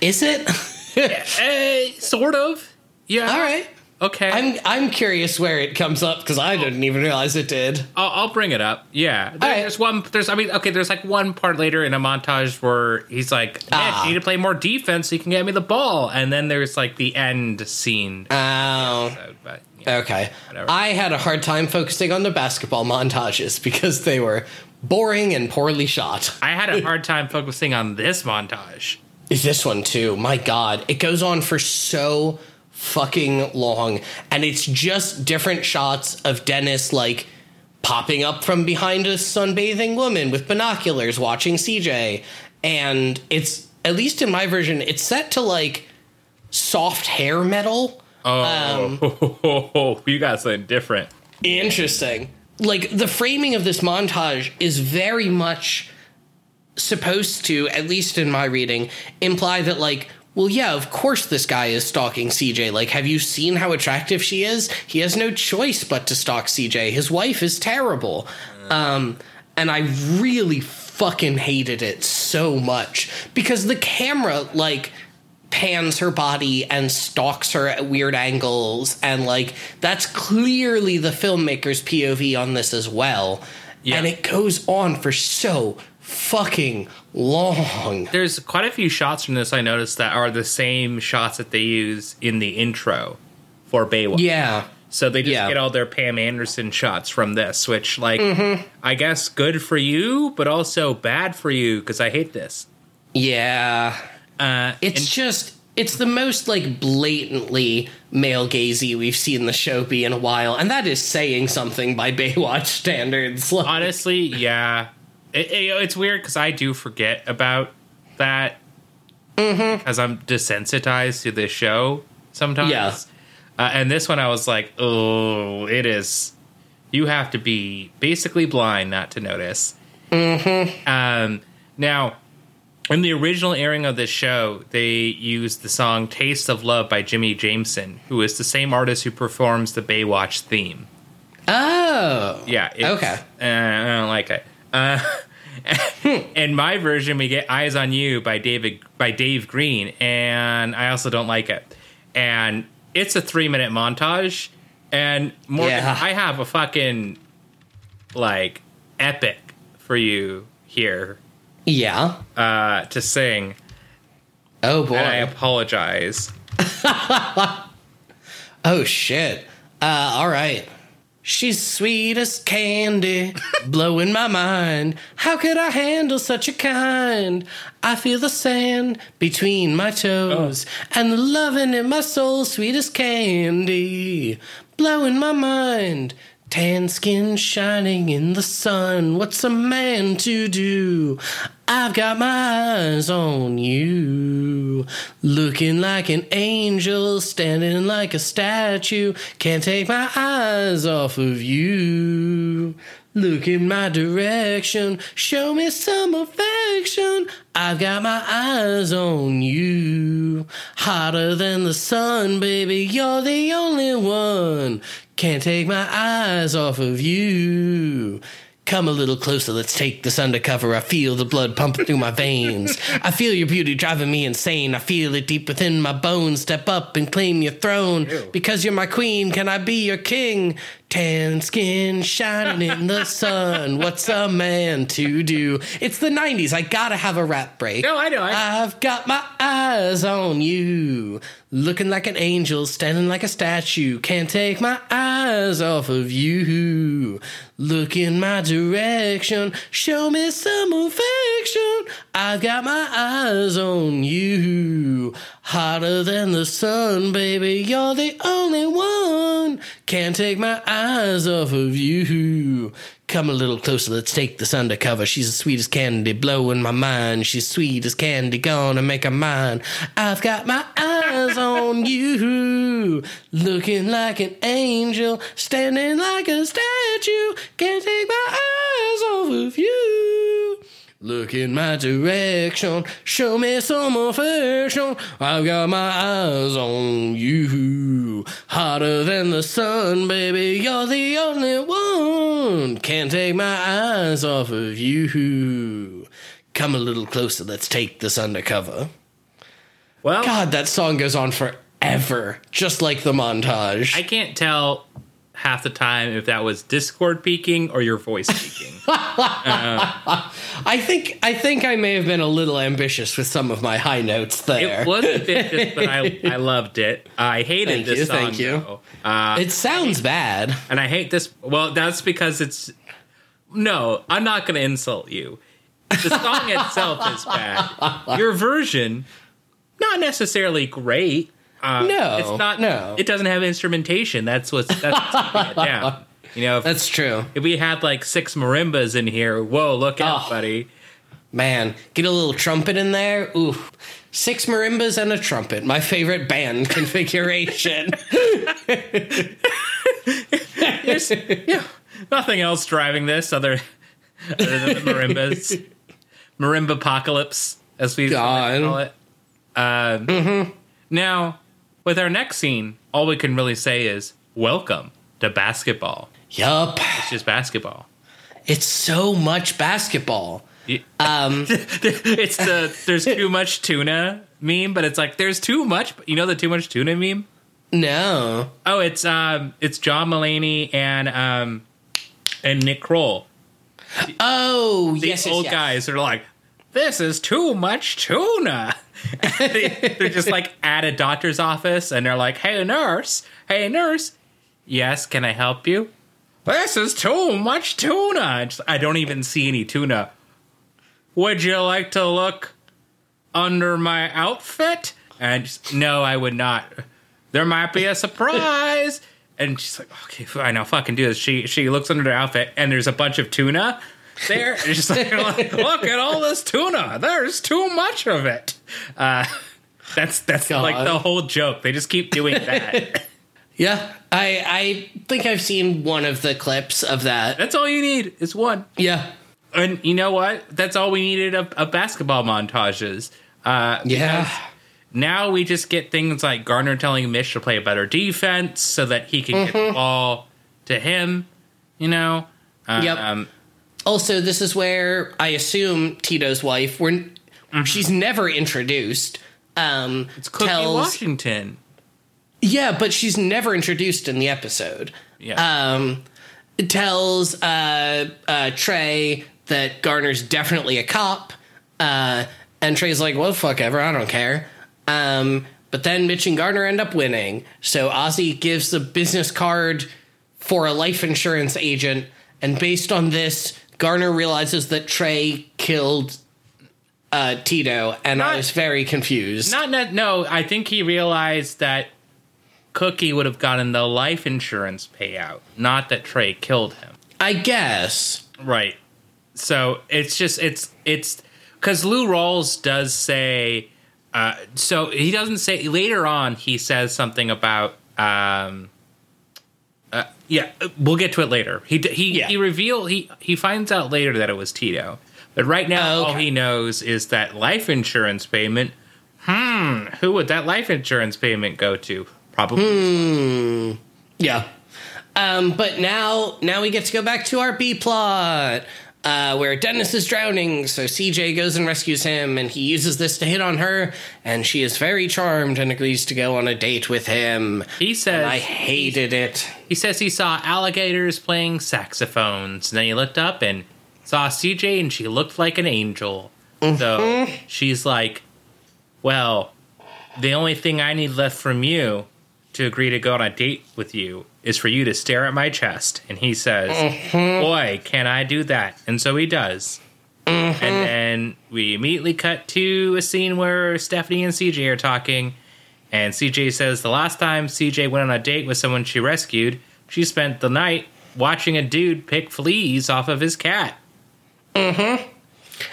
Is it? Eh, sort of. Yeah. All right. Okay. I'm I'm curious where it comes up because I didn't even realize it did. I'll, I'll bring it up. Yeah, There- right. there's one. There's I mean, okay. There's like one part later in a montage where he's like, "Mitch, Ah. you need to play more defense so you can get me the ball." And then there's like the end scene. Oh. So, but yeah. Okay. Whatever. I had a hard time focusing on the basketball montages because they were boring and poorly shot. I had a hard time focusing on this montage. Is this one too. My god, it goes on for so fucking long and it's just different shots of Dennis like popping up from behind a sunbathing woman with binoculars watching CJ and it's at least in my version it's set to like soft hair metal. Um, oh, you got something different. Interesting. Like the framing of this montage is very much supposed to, at least in my reading, imply that like, well, yeah, of course this guy is stalking CJ. Like, have you seen how attractive she is? He has no choice but to stalk CJ. His wife is terrible. Um, and I really fucking hated it so much because the camera like pans her body and stalks her at weird angles and like that's clearly the filmmaker's POV on this as well. Yeah. And it goes on for so fucking long. There's quite a few shots from this I noticed that are the same shots that they use in the intro for Baywatch. Yeah. So they just Yeah. get all their Pam Anderson shots from this, which, like, Mm-hmm. I guess good for you, but also bad for you because I hate this. Yeah. Uh, It's and- just it's the most like blatantly male gazy we've seen the show be in a while, and that is saying something by Baywatch standards. Like, honestly, yeah, it, it- it's weird because I do forget about that Mm-hmm. because I'm desensitized to this show sometimes. Yeah. Uh, and this one, I was like, oh, it is. You have to be basically blind not to notice. Mm-hmm. Um, now, in the original airing of this show, they used the song "Taste of Love" by Jimi Jamison, who is the same artist who performs the Baywatch theme. oh, Yeah. it's- Okay. Uh, I don't like it. Uh, in my version, we get "Eyes on You" by David by Dave Green, and I also don't like it. And it's a three minute montage, and more. Yeah. I have a fucking like epic for you here yeah. uh, to sing, Oh boy. and I apologize. Oh shit. Uh, all right. She's sweet as candy, blowing my mind. How could I handle such a kind? I feel the sand between my toes oh. and the loving in my soul, sweet as candy, blowing my mind. Tan skin shining in the sun. What's a man to do? I've got my eyes on you. Looking like an angel, standing like a statue. Can't take my eyes off of you. Look in my direction, show me some affection. I've got my eyes on you. Hotter than the sun, baby, you're the only one. Can't take my eyes off of you. Come a little closer, let's take this undercover. I feel the blood pumping through my veins. I feel your beauty driving me insane. I feel it deep within my bones. Step up and claim your throne. Because you're my queen, can I be your king? Tan skin shining in the sun. What's a man to do? It's the 90s. I gotta have a rap break. No, I know. I, I've got my eyes on you. Looking like an angel, standing like a statue. Can't take my eyes off of you. Look in my direction, show me some affection. I've got my eyes on you. Hotter than the sun, baby, you're the only one. Can't take my eyes off of you. Come a little closer, let's take this undercover. She's as sweet as candy, blowing my mind. She's sweet as candy, gonna make her mine. I've got my eyes on you, looking like an angel, standing like a statue. Can't take my eyes off of you. Look in my direction, show me some affection. I've got my eyes on you. Hotter than the sun, baby, you're the only one. Can't take my eyes off of you. Come a little closer, let's take this undercover. well, God, that song goes on forever, just like the montage. I can't tell half the time if that was Discord peaking or your voice peaking. I think I think I may have been a little ambitious with some of my high notes there. it was ambitious, but I, I loved it. I hated Thank this you, song. thank you. Uh, it sounds bad. and I hate this. Well, that's because it's. No, I'm not going to insult you. The song itself is bad. Your version, not necessarily great. Uh, No, it's not. no. it doesn't have instrumentation. That's what's that's what's keeping it down. You know, if, That's true. if we had like six marimbas in here, whoa, look out, Oh. buddy. Man, get a little trumpet in there. Ooh. Six marimbas and a trumpet. My favorite band configuration. Yeah, nothing else driving this other, other than the marimbas. Marimba apocalypse, as we call it. Um, Now, with our next scene, all we can really say is welcome to basketball. yup. It's just basketball. It's so much basketball. Y- Um, it's the there's too much tuna meme, but it's like there's too much. You know the too much tuna meme? no. Oh, it's um, it's John Mulaney and um, and Nick Kroll. Oh, these yes, yes, old yes. guys are like, this is too much tuna. they're just like at a doctor's office and they're like, hey, nurse, hey, nurse, yes, can I help you? This is too much tuna. Just- I don't even see any tuna. Would you like to look under my outfit? And just, no, I would not. There might be a surprise. And she's like, okay, fine, I'll fucking do this. She she looks under the outfit and there's a bunch of tuna there. And she's like, look at all this tuna. There's too much of it. Uh, that's that's God. like the whole joke. They just keep doing that. Yeah, I I think I've seen one of the clips of that. that's all you need is one. Yeah, And you know what? That's all we needed of, of basketball montages. Uh, yeah. Now we just get things like Garner telling Mitch to play a better defense so that he can get Mm-hmm. the ball to him. You know. Um, Yep. Also, this is where I assume Tito's wife. We're she's never introduced. Um, Mm-hmm. It's Cookie tells Washington. yeah, but she's never introduced in the episode. Yeah. um, tells uh, uh, Trey that Garner's definitely a cop, uh, and Trey's like, "Well, fuck ever, I don't care." Um, but then Mitch and Garner end up winning, so Ozzy gives the business card for a life insurance agent. And based on this, Garner realizes that Trey killed uh, Tito, and I was very confused. Not, not no. I think he realized that Cookie would have gotten the life insurance payout, not that Trey killed him. I guess. Right. So it's just it's it's because Lou Rawls does say. Uh, so he doesn't say later on. He says something about. Um, yeah, we'll get to it later. He he Yeah. he reveal he he finds out later that it was Tito, but right now Oh, all he knows is that life insurance payment. Hmm, who would that life insurance payment go to? Probably Hmm. Yeah. Um, but now, now we get to go back to our B plot, uh, where Dennis is drowning. So CJ goes and rescues him, and he uses this to hit on her, and she is very charmed and agrees to go on a date with him. he says. I hated it. He says he saw alligators playing saxophones. And then he looked up and saw CJ, and she looked like an angel. So she's like, Well, the only thing I need left from you to agree to go on a date with you is for you to stare at my chest. And he says, mm-hmm. Boy, can I do that? And so he does. Mm-hmm. And then we immediately cut to a scene where Stephanie and CJ are talking. And CJ says the last time CJ went on a date with someone she rescued, she spent the night watching a dude pick fleas off of his cat. Mm-hmm.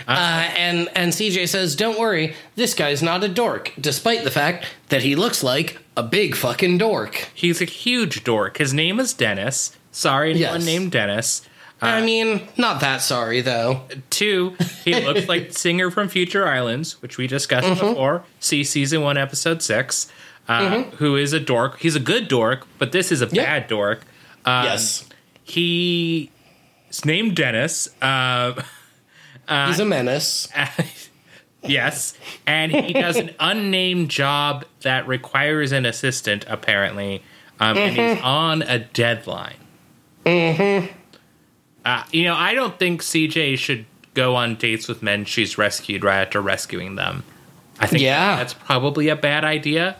Uh, uh, and and CJ says, "Don't worry, this guy's not a dork, despite the fact that he looks like a big fucking dork." He's a huge dork. His name is Dennis. Sorry, anyone Yes. named Dennis. I mean, not that sorry though. Two, he looks like singer from Future Islands, which we discussed before. See season one, episode six. Uh, who is a dork? He's a good dork, but this is a Yeah. bad dork. Um, yes, He is named Dennis. Uh, he's a menace. yes, and he does an unnamed job that requires an assistant, apparently, um, and he's on a deadline. Mm-hmm. Uh, you know, I don't think CJ should go on dates with men she's rescued right after rescuing them. I think Yeah. that's probably a bad idea.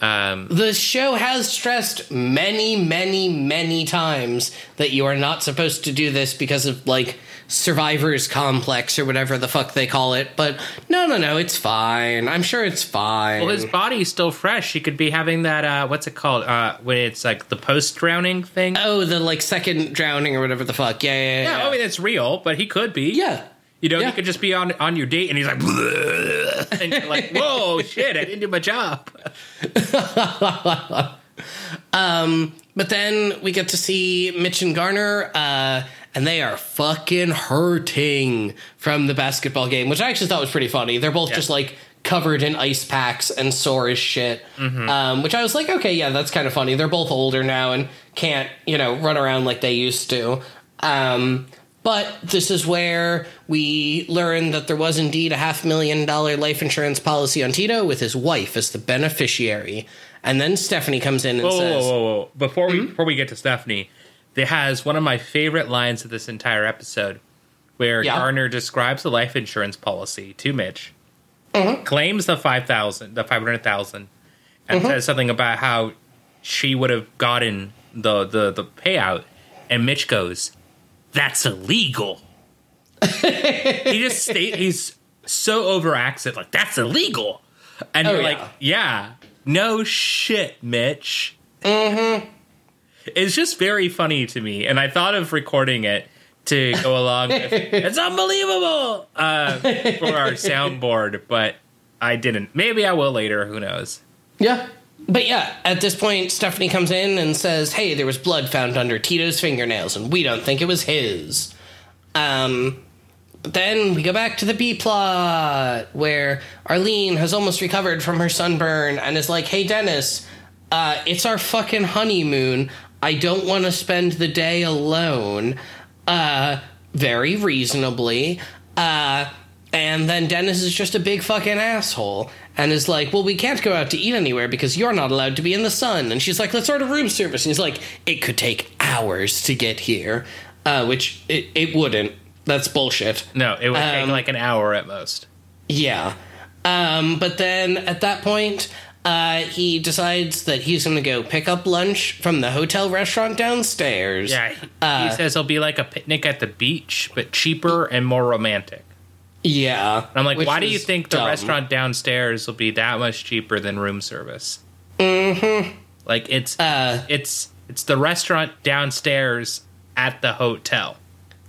Um, The show has stressed many, many, many times that you are not supposed to do this because of like survivor's complex or whatever the fuck they call it. But no, no, no, it's fine. I'm sure it's fine. well, his body's still fresh. He could be having that. Uh, what's it called? Uh, when it's like the post drowning thing. oh, the like second drowning or whatever the fuck. Yeah, yeah, yeah. yeah, I mean it's real, but he could be. yeah. You know, Yeah. you could just be on on your date and he's like, and you're like, whoa, shit, I didn't do my job. Um, but then we get to see Mitch and Garner, uh, and they are fucking hurting from the basketball game, which I actually thought was pretty funny. They're both Yeah. just like covered in ice packs and sore as shit. Um, which I was like, okay, yeah, that's kind of funny. They're both older now and can't, you know, run around like they used to. Um, but this is where we learn that there was indeed a half million dollar life insurance policy on Tito with his wife as the beneficiary. And then Stephanie comes in and Whoa, whoa, says, whoa, whoa! Before we before we get to Stephanie, there has one of my favorite lines of this entire episode, where Yeah. Garner describes the life insurance policy to Mitch, claims the five thousand, the five hundred thousand, and says something about how she would have gotten the the the payout, and Mitch goes, "That's illegal." he just state he's so overacts it like that's illegal, and Oh, you're yeah. like, yeah, no shit, Mitch. Mm-hmm. It's just very funny to me, and I thought of recording it to go along. with It's unbelievable uh, for our soundboard, but I didn't. Maybe I will later. Who knows? Yeah. But yeah, at this point, Stephanie comes in and says, Hey, there was blood found under Tito's fingernails, and we don't think it was his. Um, but then we go back to the B plot, where Arlene has almost recovered from her sunburn and is like, Hey, Dennis, uh, it's our fucking honeymoon. I don't want to spend the day alone. Uh, very reasonably. Uh, and then Dennis is just a big fucking asshole and is like, Well, we can't go out to eat anywhere because you're not allowed to be in the sun. And she's like, Let's order room service. And he's like, It could take hours to get here, uh, which it, it wouldn't. That's bullshit. No, it would take Um, like an hour at most. Yeah. Um, but then at that point, uh, he decides that he's going to go pick up lunch from the hotel restaurant downstairs. Yeah, he, Uh, he says it'll be like a picnic at the beach, but cheaper and more romantic. Yeah. And I'm like, why do you think the dumb. restaurant downstairs will be that much cheaper than room service? Mm-hmm. Like it's Uh, it's it's the restaurant downstairs at the hotel.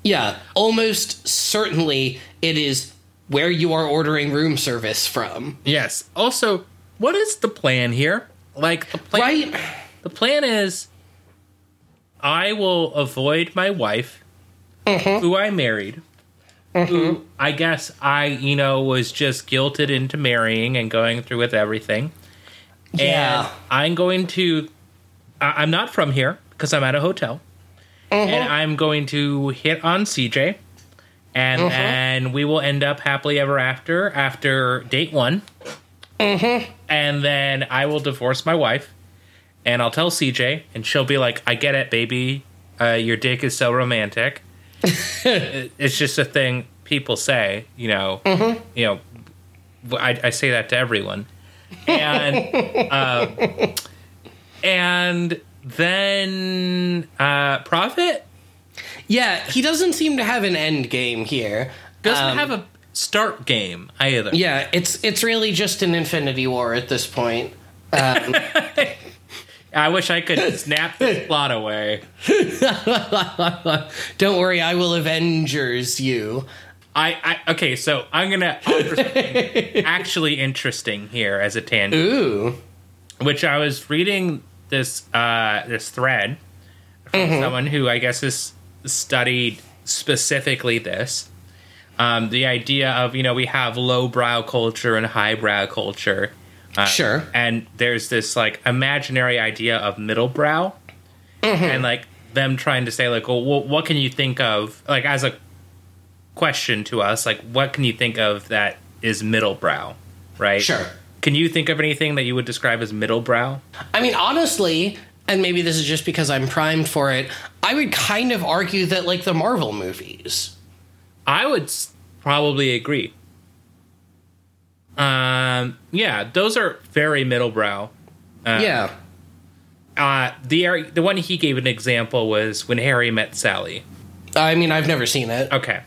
Yeah, almost certainly it is where you are ordering room service from. Yes. Also, what is the plan here? Like the plan, Right? The plan is, I will avoid my wife, mm-hmm. who I married, who mm-hmm. I guess I you know was just guilted into marrying and going through with everything. Yeah. And I'm going to. I- I'm not from here because I'm at a hotel, mm-hmm. and I'm going to hit on CJ, and then we will end up happily ever after after date one. And then I will divorce my wife, and I'll tell CJ, and she'll be like, "I get it, baby. Uh, your dick is so romantic." It's just a thing people say, you know. You know, I, I say that to everyone, and um, and then uh, Prophet Yeah, he doesn't seem to have an end game here. doesn't Um, have a start game either. Yeah, it's it's really just an infinity war at this point. Um, I wish I could snap this plot away. don't worry, I will Avengers you. I, I okay, so I'm gonna offer something actually interesting here as a tangent, Ooh. which I was reading this uh, this thread from someone who I guess has studied specifically this. Um, the idea of you know we have lowbrow culture and highbrow culture, uh, Sure. and there's this like imaginary idea of middle brow, and like them trying to say like, well, wh- what can you think of like as a question to us like what can you think of that is middle brow right Sure. can you think of anything that you would describe as middle brow I mean, honestly, and maybe this is just because I'm primed for it, I would kind of argue that, like, the Marvel movies. I would probably agree um yeah those are very middle brow yeah. uh the the one he gave an example was when harry met sally I mean, I've never seen it. Okay.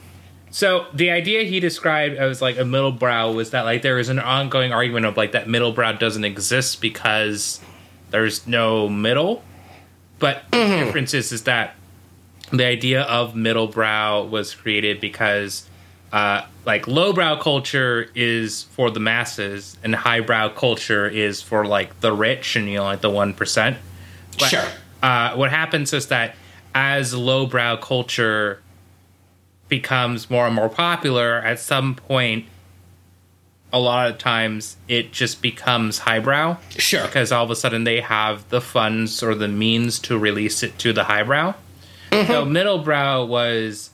So the idea he described as like a middle brow was that like there is an ongoing argument of like that middle brow doesn't exist because there's no middle. But the difference is is that the idea of middle brow was created because uh, like lowbrow culture is for the masses and highbrow culture is for like the rich and you know like the one percent. But, Sure. Uh, what happens is that as lowbrow culture becomes more and more popular, at some point, a lot of times it just becomes highbrow Sure. because all of a sudden they have the funds or the means to release it to the highbrow. So middlebrow was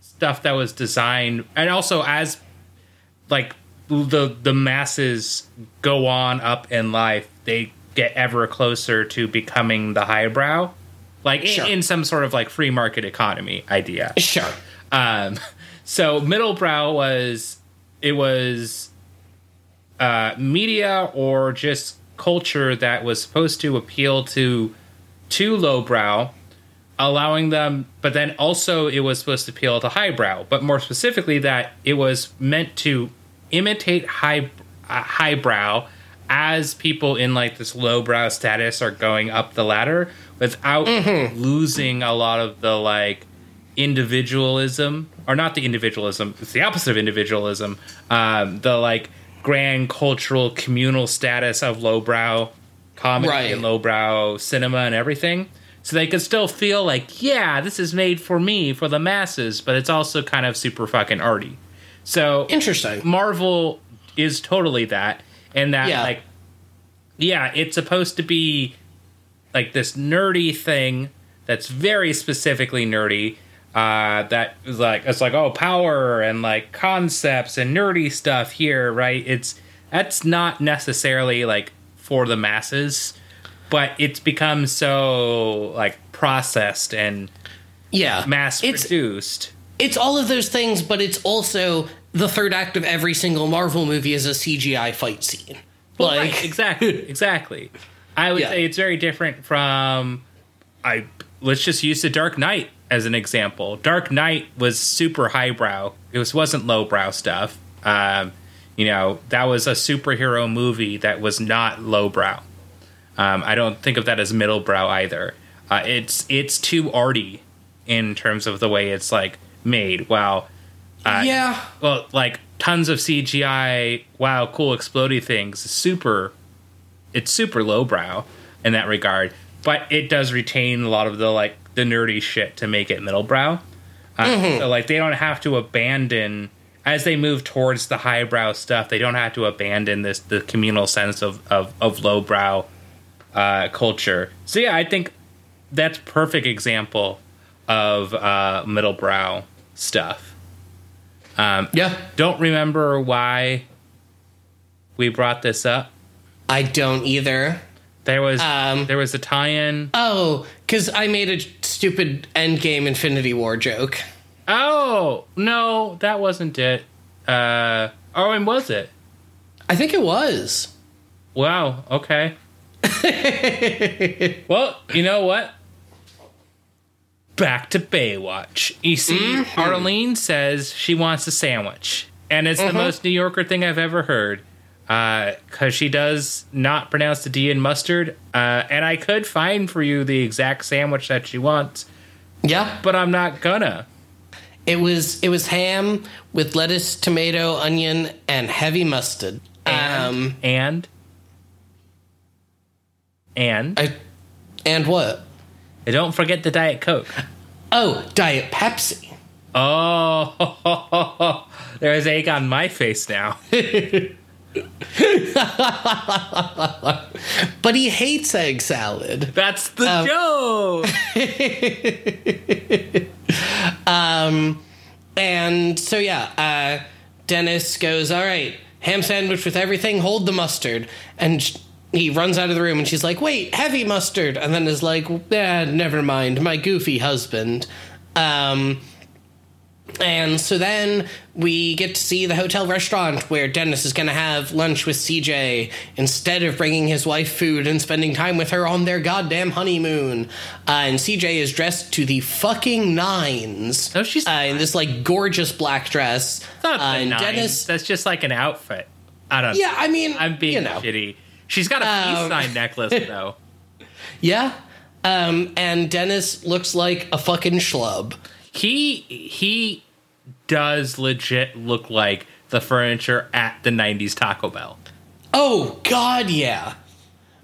stuff that was designed, and also as like the the masses go on up in life, they get ever closer to becoming the highbrow, like in- Sure. in, some sort of like free market economy idea. Sure. Um, so middlebrow was it was uh, media or just culture that was supposed to appeal to to lowbrow, allowing them, but then also it was supposed to appeal to highbrow, but more specifically that it was meant to imitate high uh, highbrow as people in like this lowbrow status are going up the ladder without losing a lot of the like individualism or not the individualism it's the opposite of individualism um, the like grand cultural communal status of lowbrow comedy Right. and lowbrow cinema and everything so they could still feel like yeah this is made for me for the masses but it's also kind of super fucking arty so Interesting. Marvel is totally that, and that Yeah. like, yeah, it's supposed to be like this nerdy thing that's very specifically nerdy. Uh, that is like it's like oh power and like concepts and nerdy stuff here, right? It's that's not necessarily like for the masses, but it's become so like processed and Yeah. mass It's produced. it's all of those things, but it's also the third act of every single Marvel movie is a CGI fight scene. Well, like right, exactly, exactly. I would Yeah. say it's very different from I. Let's just use the Dark Knight as an example. Dark Knight was super highbrow. It was wasn't lowbrow stuff. Um, you know, that was a superhero movie that was not lowbrow. Um, I don't think of that as middlebrow either. Uh, it's it's too arty in terms of the way it's like made. Wow. Uh, yeah. well, like tons of CGI. Wow, cool explodey things. Super, it's super lowbrow in that regard, but it does retain a lot of the like the nerdy shit to make it middlebrow. Uh, So like they don't have to abandon as they move towards the highbrow stuff. They don't have to abandon this the communal sense of of, of lowbrow uh, culture. So yeah, I think that's perfect example of uh, middlebrow stuff. Um, Yeah. don't remember why we brought this up. I don't either. There was Um, there was a tie-in. Oh, because I made a stupid Endgame Infinity War joke. Oh no, that wasn't it. Uh, oh, and was it? I think it was. Wow. Okay. well, you know what? Back to Baywatch. You see, Arlene says she wants a sandwich, and it's the most New Yorker thing I've ever heard. Because she does not pronounce the D in mustard, uh, and I could find for you the exact sandwich that she wants, Yeah. but I'm not gonna. It was it was ham with lettuce, tomato, onion, and heavy mustard. Um, And and I, and what? and don't forget the Diet Coke. Oh, Diet Pepsi. Oh, there's egg on my face now. But he hates egg salad. That's the Um, joke. And so yeah, uh, Dennis goes, "All right, ham sandwich with everything. Hold the mustard." And he runs out of the room, and she's like, "Wait, heavy mustard." And then is like, "Eh, never mind, my goofy husband." Um, and so then we get to see the hotel restaurant where Dennis is going to have lunch with CJ instead of bringing his wife food and spending time with her on their goddamn honeymoon. Uh, and CJ is dressed to the fucking nines. No, she's uh, in this like gorgeous black dress. It's not uh, the and nines. Dennis. That's just like an outfit. I don't. Yeah, I mean, I'm being you know, shitty. She's got a peace Um, sign necklace though. yeah. Um, and Dennis looks like a fucking schlub. He he does legit look like the furniture at the '90s Taco Bell. Oh God, yeah.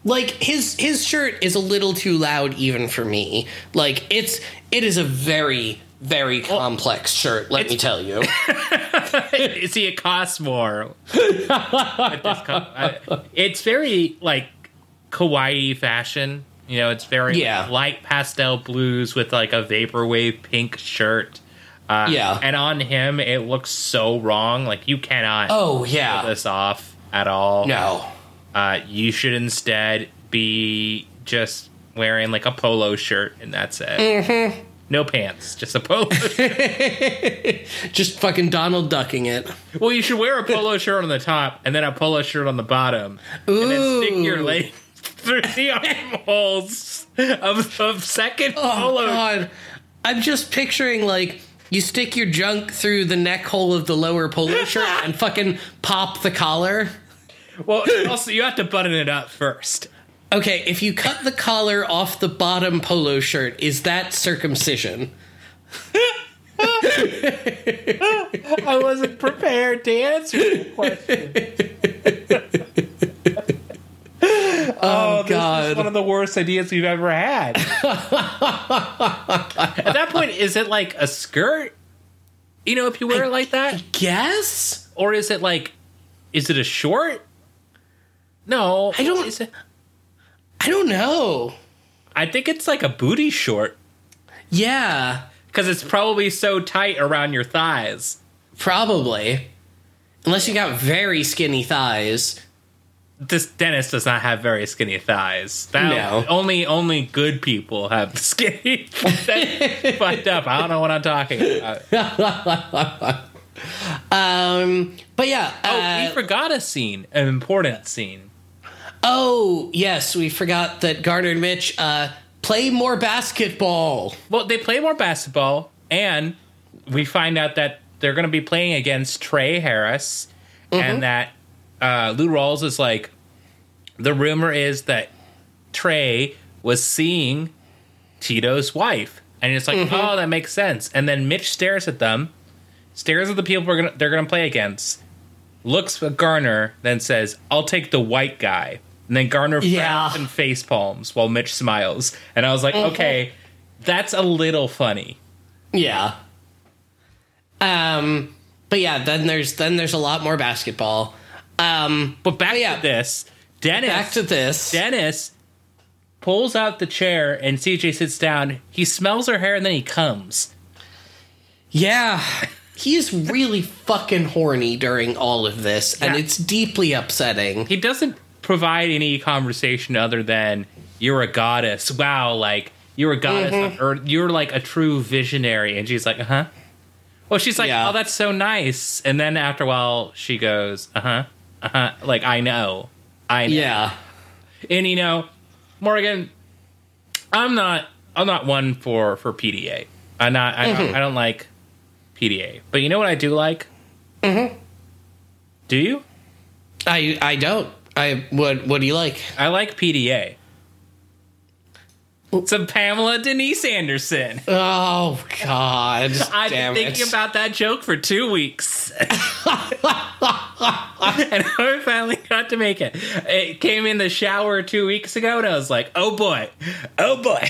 Like his his shirt is a little too loud even for me. Like it's it is a very very complex shirt. Let me tell you. See, it costs more. It does co- I- it's very like kawaii fashion. You know, it's very Yeah. light pastel blues with like a vaporwave pink shirt. Uh, Yeah. and on him, it looks so wrong. Like you cannot Oh pull yeah. this off at all. No. Uh, you should instead be just wearing like a polo shirt, and that's it. Mm-hmm. No pants, just a polo. Just fucking Donald ducking it. Well, you should wear a polo shirt on the top and then a polo shirt on the bottom, and then stick your Ooh. leg through the armholes of, of second Oh polo. God. I'm just picturing like you stick your junk through the neck hole of the lower polo shirt and fucking pop the collar. Well, also you have to button it up first. Okay, if you cut the collar off the bottom polo shirt, is that circumcision? I wasn't prepared to answer the question. Oh, oh, this God. is one of the worst ideas we've ever had. At that point, is it like a skirt? You know, if you wear it like that, Guess? or is it like, is it a short? No, I don't- it, I don't know. I think it's like a booty short Yeah, because it's probably so tight around your thighs. probably. Unless you got very skinny thighs. This Dennis does not have very skinny thighs. That, No. only only good people have skinny. Fucked up. I don't know what I'm talking about. Um, but yeah, Oh, uh, we forgot a scene, an important scene. Oh, yes, we forgot that Garner and Mitch uh, play more basketball. Well, they play more basketball, and we find out that they're going to be playing against Trey Harris, and that uh, Lou Rawls is like, the rumor is that Trey was seeing Tito's wife, and it's like, oh, that makes sense. And then Mitch stares at them, stares at the people we're gonna, they're going to play against, looks at Garner, then says, "I'll take the white guy." And then Garner Yeah. frowns and face palms while Mitch smiles, and I was like, okay, that's a little funny. Yeah. Um, but yeah, then there's then there's a lot more basketball. Um, But back yeah. to this, Dennis. back to this. Dennis pulls out the chair, and CJ sits down. He smells her hair, and then he comes. Yeah. He's really fucking horny during all of this, and it's deeply upsetting. He doesn't provide any conversation other than "You're a goddess." Wow, like you're a goddess, Mm-hmm. or you're like a true visionary. And she's like, "Uh huh." Well, she's like, Yeah. "Oh, that's so nice." And then after a while, she goes, "Uh huh, uh huh." Like I know, I know. Yeah. And you know, Morgan, I'm not I'm not one for for PDA. I'm not I, Mm-hmm. I don't like PDA. But you know what I do like? Mm-hmm. Do you? I I don't. I what what do you like? I like PDA. Some Pamela Denise Anderson. Oh God! I've been thinking it. about that joke for two weeks. and I finally got to make it. It came in the shower two weeks ago, and I was like, oh boy, oh boy.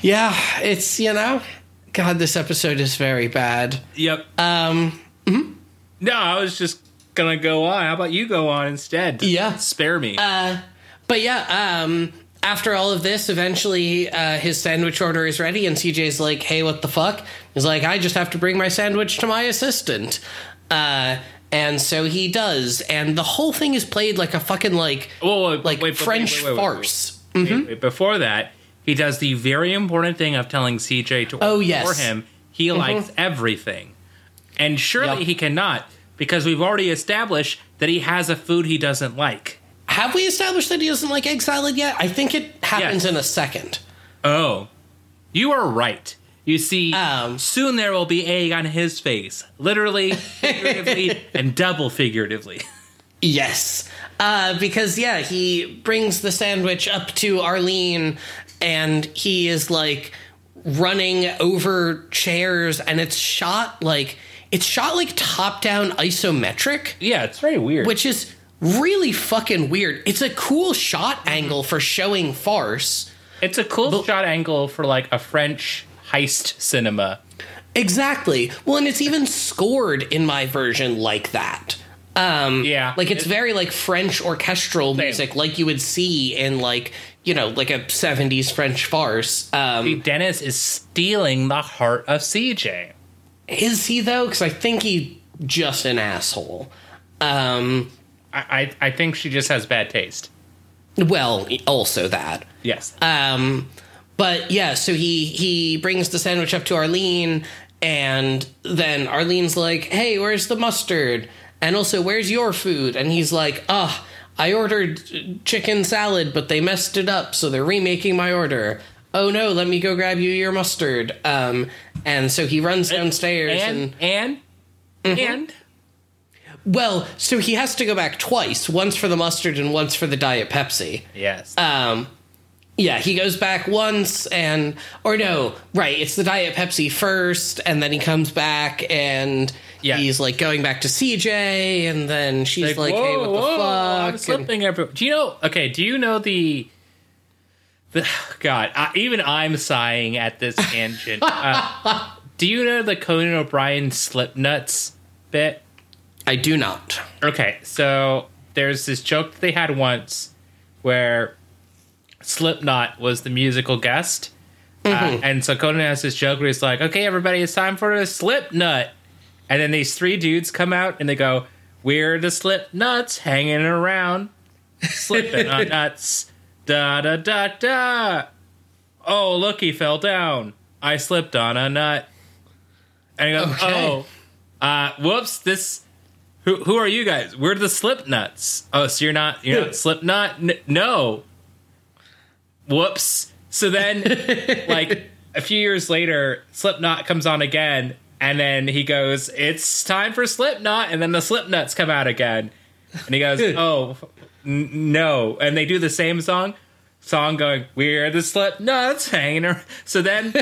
Yeah, it's you know, God, this episode is very bad. Yep. Um, No, I was just gonna go on. How about you go on instead? Yeah. Spare me. Uh. but yeah, um, after all of this, eventually uh, his sandwich order is ready, and CJ's like, "Hey, what the fuck?" He's like, "I just have to bring my sandwich to my assistant." Uh, and so he does, and the whole thing is played like a fucking like Whoa, wait, like wait, French wait, wait, farce. Wait, Before that, he does the very important thing of telling CJ to Oh, order yes. for him. He likes everything, and surely Yep. he cannot because we've already established that he has a food he doesn't like. Have we established that he doesn't like egg salad yet? I think it happens Yes. in a second. Oh, you are right. You see, Um. soon there will be egg on his face, literally, figuratively, and double figuratively. Yes. Uh, because, yeah, he brings the sandwich up to Arlene and he is like running over chairs and it's shot like it's shot like top down isometric, yeah, it's very weird. which is really fucking weird. It's a cool shot angle for showing farce. It's a cool shot angle for like a French heist cinema. Exactly. Well, and it's even scored in my version like that. Um, Yeah. like it's very like French orchestral music, like you would see in like you know like a '70s French farce. Um, Dennis is stealing the heart of CJ. is he though? Because I think he just an asshole. Um, I, I I think she just has bad taste. well, also that. Yes. Um, but yeah, so he he brings the sandwich up to Arlene, and then Arlene's like, "Hey, where's the mustard? And also, where's your food?" And he's like, "Ah, I ordered chicken salad, but they messed it up, so they're remaking my order." Oh no, let me go grab you your mustard. Um, and so he runs downstairs and, and and and well, so he has to go back twice, once for the mustard and once for the diet Pepsi. yes. Um, yeah, he goes back once and, or no, right, it's the Diet Pepsi first, and then he comes back and Yeah. he's like going back to CJ, and then she's like, hey, what the fuck?" I'm slipping everywhere. Do you know? Okay. Do you know the? The God, I, even I'm sighing at this tangent. uh, do you know the Conan O'Brien slip nuts bit? I do not. Okay, so there's this joke that they had once where Slipknot was the musical guest. Uh, and so Conan has this joke where he's like, okay, everybody, it's time for a slip nut. And then these three dudes come out and they go, we're the slip nuts hanging around, slipping on nuts. Da da da da. Oh, look, he fell down. I slipped on a nut. And he goes, Okay. oh, uh, whoops, this who who are you guys? We're the Slipnuts. Oh, so you're not you're not Slipknot? N- no. Whoops. So then, like a few years later, Slipknot comes on again, and then he goes, "It's time for Slipknot," and then the Slipknots come out again, and he goes, "Oh, n- no," and they do the same song. Song going, we're the Slipknots hanging around. So then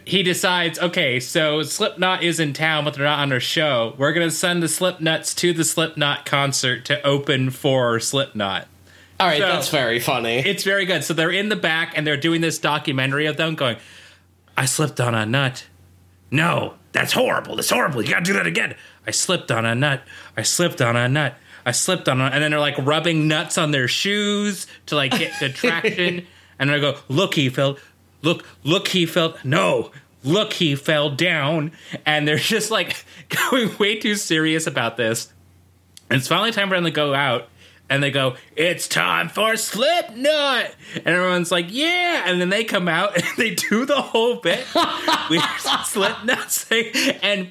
he decides, okay, so Slipknot is in town, but they're not on their show. We're gonna send the Slipknots to the Slipknot concert to open for Slipknot. All right, So- that's very funny. It's very good. So they're in the back and they're doing this documentary of them going, I slipped on a nut. No, that's horrible. That's horrible. You gotta do that again. I slipped on a nut. I slipped on a nut. I slipped on a and then they're like rubbing nuts on their shoes to like get the traction. and I go, look, he fell. Look, look, he fell. No, look, he fell down. And they're just like going way too serious about this. And it's finally time for them to go out. And they go, it's time for Slipknot. And everyone's like, yeah. And then they come out and they do the whole bit with Slipknot and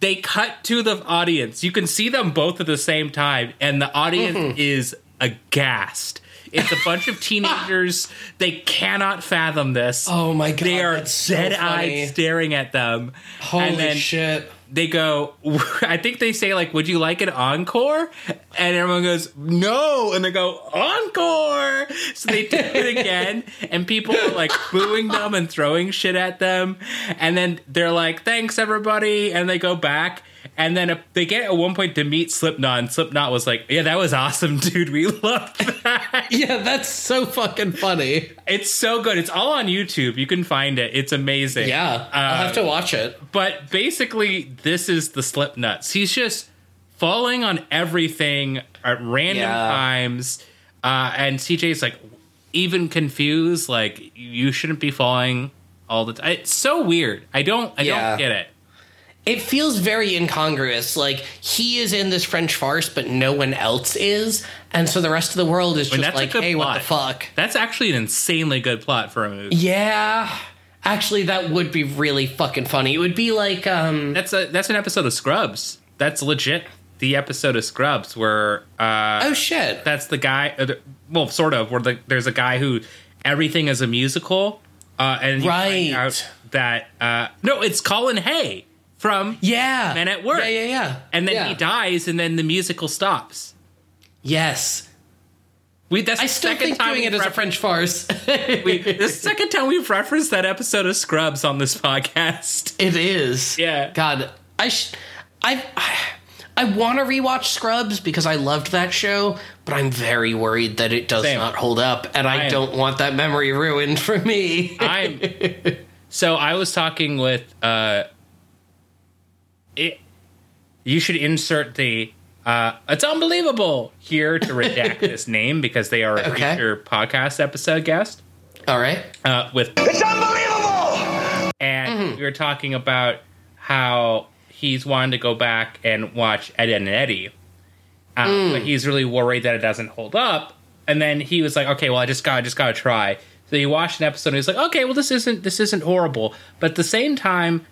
they cut to the audience. You can see them both at the same time. And the audience mm-hmm. is aghast. It's a bunch of teenagers. They cannot fathom this. oh my god, they are dead funny. eyed staring at them. Holy and then shit! They go i think they say like would you like an encore? And everyone goes no. And they go encore. So they do it again. And people are like booing them and throwing shit at them. And then they're like thanks everybody. And they go back and then they get at one point to meet slipknot and slipknot was like yeah that was awesome dude. We loved that. Yeah, that's so fucking funny. it's so good. It's all on youtube. You can find it. It's amazing. Yeah, I'll have to watch it. but basically this is the slip nuts he's just falling on everything at random Yeah. times uh, and cj's like even confused like you shouldn't be falling all the time it's so weird. I don't i Yeah. don't get it It feels very incongruous. Like he is in this French farce, but no one else is, and so the rest of the world is mean, just like, "Hey, what the fuck?" that's actually an insanely good plot for a movie Yeah, actually, that would be really fucking funny. It would be like, um, that's a that's an episode of scrubs that's legit the episode of scrubs where uh oh shit, that's the guy. Uh, well, sort of. Where the, there's a guy who everything is a musical, uh, and Right. out that uh, no, it's Colin Hay from, yeah, Men at Work. Yeah, yeah, yeah. and then Yeah. he dies, and then the musical stops. Yes, We that's I the still second think time doing it as a French farce. we, the second time we've referenced that episode of Scrubs on this podcast. It is. Yeah. God, I sh- I I want to rewatch Scrubs because I loved that show, but I'm very worried that it does Same. not hold up, and I, I don't want that memory ruined for me. I'm so I was talking with uh it you should insert the uh it's unbelievable here to redact this name because they are a Okay. future podcast episode guest All right. uh with It's unbelievable! and we were talking about how he's wanting to go back and watch Ed, Edd and Eddy, uh, but he's really worried that it doesn't hold up. And then he was like, "Okay, well, I just got, I just got to try." So he watched an episode. and He's like, "Okay, well, this isn't, this isn't horrible." But at the same time,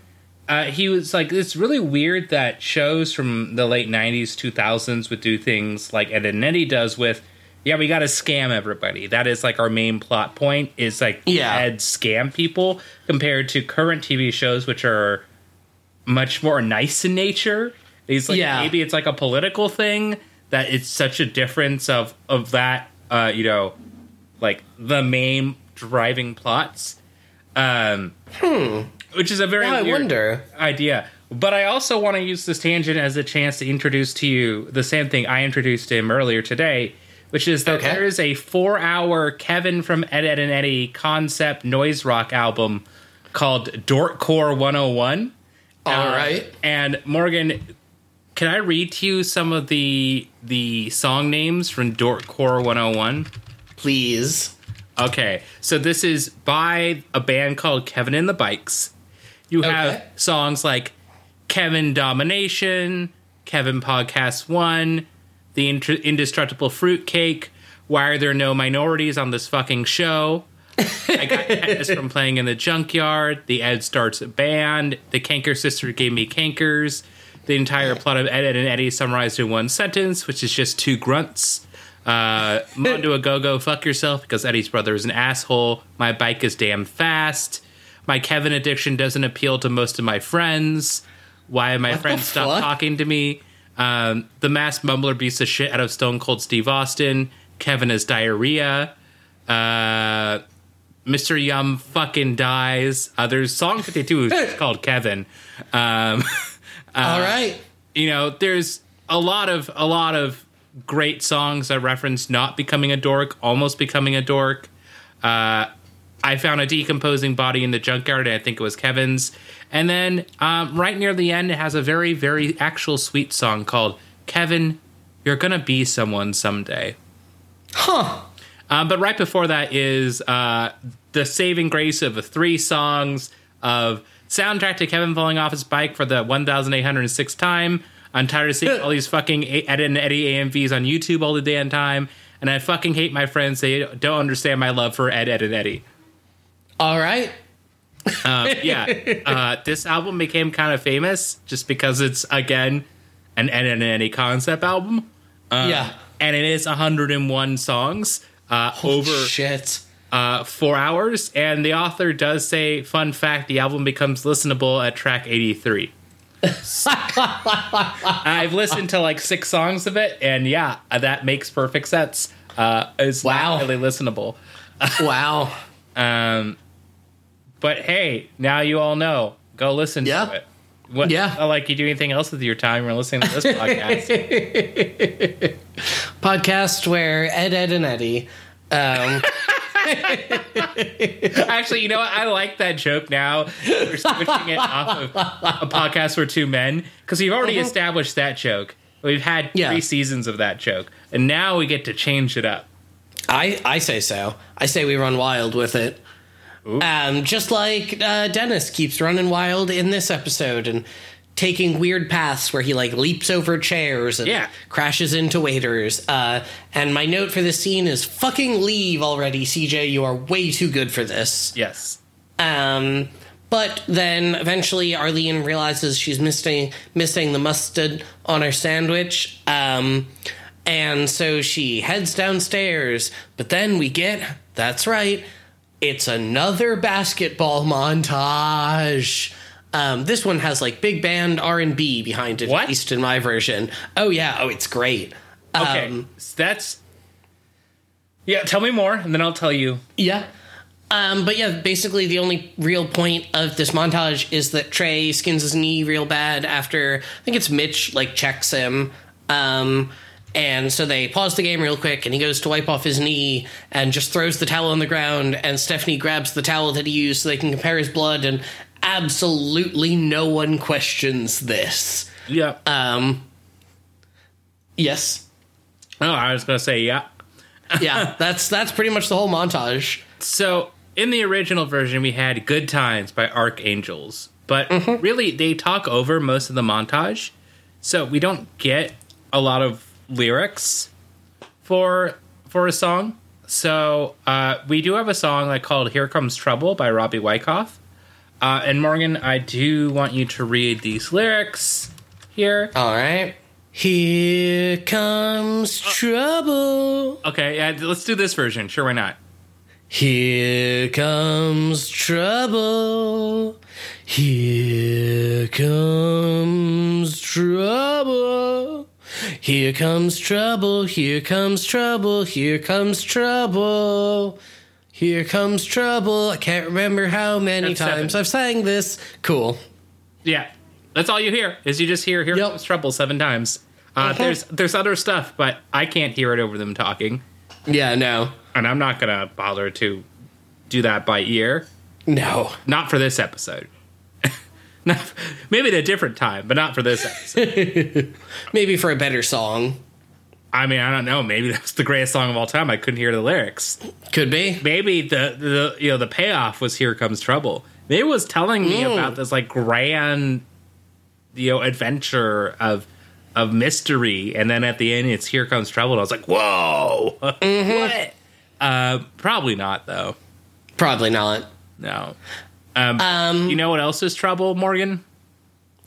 uh, he was like, "It's really weird that shows from the late '90s, 2000s would do things like Ed, and Eddie does with." Yeah, we got to scam everybody. That is like our main plot point. Is like Yeah. Ed scam people compared to current TV shows, which are much more nice in nature. He's like Yeah. maybe it's like a political thing that it's such a difference of of that uh, you know, like the main driving plots. Um, which is a very. Yeah, I wonder. idea. But I also want to use this tangent as a chance to introduce to you the same thing I introduced to him earlier today, which is that Okay. there is a four-hour Kevin from Ed, Edd and Eddy concept noise rock album called Dorkcore 101. All Uh, right. And Morgan, can I read to you some of the the song names from Dorkcore 101? Please. Okay, so this is by a band called Kevin and the Bikes. You have songs like Kevin Domination, Kevin Podcast One, The Indestructible Fruitcake, Why Are There No Minorities on This Fucking Show? I got tetanus from playing in the junkyard. The Ed starts a band. The Kanker Sister gave me cankers. the entire plot of Ed, Edd and Eddy summarized in one sentence, which is just two grunts. Uh, Mondo a go go, fuck yourself because Eddie's brother is an asshole. My bike is damn fast. My Kevin addiction doesn't appeal to most of my friends. Why my the friends stop talking to me? Um, the masked mumbler beats the shit out of Stone Cold Steve Austin. Kevin has diarrhea. Uh, Mr. Yum fucking dies. Uh, there's song 52 is called Kevin. Um, All right. you know, there's a lot of a lot of great songs that reference not becoming a dork, almost becoming a dork. Uh, I found a decomposing body in the junkyard, and I think it was Kevin's. And then um, right near the end, it has a very, very actual sweet song called "Kevin, You're Gonna Be Someone Someday." Huh. Um, but right before that is uh, the saving grace of the three songs of soundtrack to Kevin falling off his bike for the 1,806th time. I'm tired of seeing all these fucking Ed and Eddie AMVs on YouTube all the damn time, and I fucking hate my friends. They don't understand my love for Ed, Edd, and Eddy. All right. Um, yeah, uh, this album became kind of famous just because it's again an Eddie concept album, yeah. and it is 101 songs uh, over Shit. uh, four hours. And the author does say, fun fact, the album becomes listenable at track 83. I've listened to like six songs of it, and yeah, that makes perfect sense. Uh, it's Wow. really listenable. Wow. Um, but hey, now you all know. Go listen Yeah. to it. What, Yeah. like you do anything else with your time. You're listening to this podcast. Podcast where Ed, Edd, and Eddy. Um, Actually, you know what? I like that joke now. We're switching it off of a podcast for two men because we've already established that joke. We've had Yeah. three seasons of that joke, and now we get to change it up. I, I say so. I say we run wild with it. Um, just like uh, Dennis keeps running wild in this episode and taking weird paths where he like leaps over chairs and Yeah. crashes into waiters. Uh, and my note for this scene is fucking leave already, CJ. You are way too good for this. Yes. Um, but then eventually Arlene realizes she's missing missing the mustard on her sandwich. Um, and so she heads downstairs. But then we get that's right, it's another basketball montage. Um, this one has like big band R and B behind it, What? at least in my version. Oh yeah, oh it's great. Okay. Um, that's. Yeah, tell me more, and then I'll tell you. Yeah. Um, but yeah, basically the only real point of this montage is that Trey skins his knee real bad after I think it's Mitch like checks him. Um, and so they pause the game real quick and he goes to wipe off his knee and just throws the towel on the ground and Stephanie grabs the towel that he used so they can compare his blood and absolutely no one questions this. Yeah. Um, yes. oh, I was gonna say yeah. Yeah, that's that's pretty much the whole montage. So in the original version, we had "Good Times" by Archangels, but really they talk over most of the montage, so we don't get a lot of lyrics for for a song. So uh, we do have a song like called "Here Comes Trouble" by Robbie Wyckoff. Uh, and Morgan, I do want you to read these lyrics here. All right. Here comes trouble. Okay, yeah, let's do this version. Sure, why not? Here comes trouble. Here comes trouble. Here comes trouble. Here comes trouble. Here comes trouble. Here comes trouble. I can't remember how many That's times I've sang this. Cool. Yeah, that's all you hear. Is you just hear "Here Yep. Comes Trouble" seven times. Uh, There's there's other stuff, but I can't hear it over them talking, Yeah, no. and I'm not gonna bother to do that by ear. No. Not for this episode. Maybe at a different time, but not for this episode. Maybe for a better song. I mean, I don't know. Maybe that's the greatest song of all time. I couldn't hear the lyrics. Could be. Maybe the the you know the payoff was "Here Comes Trouble." It was telling me about this like grand you know adventure of of mystery, and then at the end it's "Here Comes Trouble." And I was like, "Whoa, what?" Uh, probably not though. Probably not. No. Um, Um, you know what else is trouble, Morgan?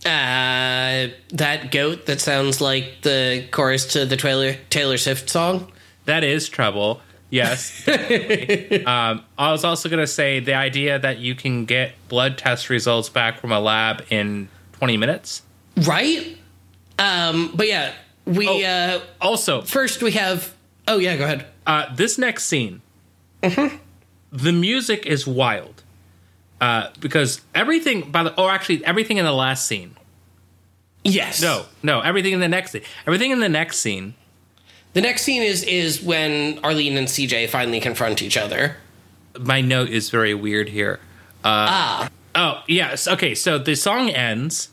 Uh, that goat that sounds like the chorus to the Taylor Taylor Swift song. That is trouble. Yes. um, I was also going to say the idea that you can get blood test results back from a lab in 20 minutes. Right? Um, but yeah, we Oh. uh Also, first we have Oh yeah, go ahead. uh, this next scene, the music is wild. Uh, because everything, by the, or actually everything in the last scene. Yes. No, no, everything in the next scene. Everything in the next scene The next scene is is when Arlene and CJ finally confront each other. my note is very weird here. ah. Oh, yes. Okay, so the song ends,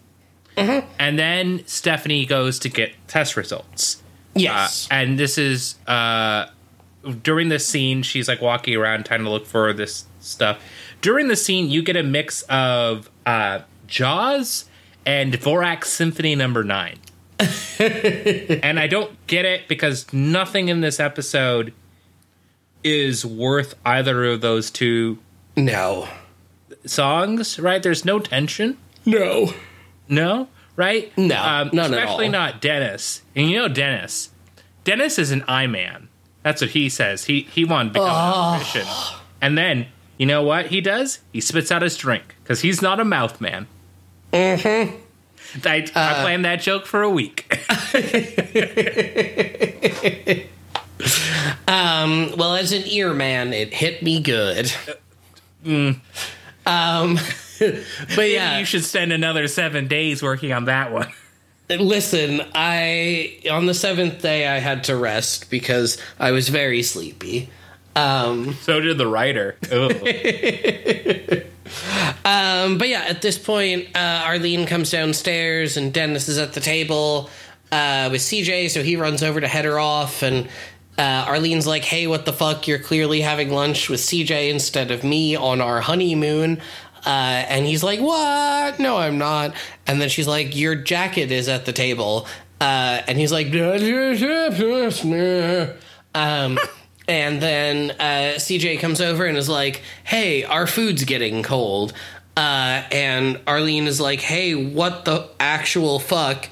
and then Stephanie goes to get test results. Yes. Uh, and this is uh, during this scene, she's like walking around trying to look for this stuff. During the scene, you get a mix of uh, Jaws and Dvorak Symphony Number Nine. and I don't get it because nothing in this episode is worth either of those two no. songs, right? There's no tension. No. No, right? No, um, none especially all. not Dennis. And you know Dennis. Dennis is an I man. That's what he says. He he wanted to become an electrician. And then you know what he does? He spits out his drink because he's not a mouth man. Mm-hmm. I, Uh, I planned that joke for a week. Well, as an ear man, it hit me good. Um, but yeah, you should spend another seven days working on that one. listen. I on the seventh day I had to rest because I was very sleepy. Um, So did the writer. Um, but yeah, at this point, uh, Arlene comes downstairs and Dennis is at the table uh, with CJ, so he runs over to head her off and. Uh, Arlene's like, "Hey, what the fuck? You're clearly having lunch with CJ instead of me on our honeymoon." Uh, and he's like, "What? No, I'm not." And then she's like, "Your jacket is at the table." Uh, and he's like, um, and then uh, CJ comes over and is like, "Hey, our food's getting cold." Uh, and Arlene is like, "Hey, what the actual fuck?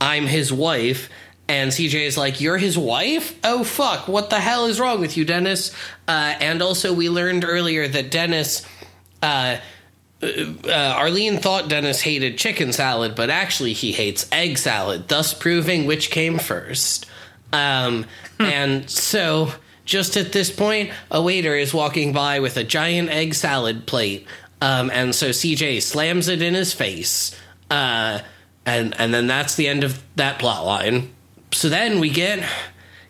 I'm his wife." And CJ is like, "You're his wife? Oh fuck! What the hell is wrong with you, Dennis?" Uh, and also, we learned earlier that Dennis. Uh, uh, Arlene thought Dennis hated chicken salad, but actually he hates egg salad, thus proving which came first. Um, and so, just at this point, a waiter is walking by with a giant egg salad plate. Um, and so CJ slams it in his face. Uh, and, and then that's the end of that plot line. So then we get,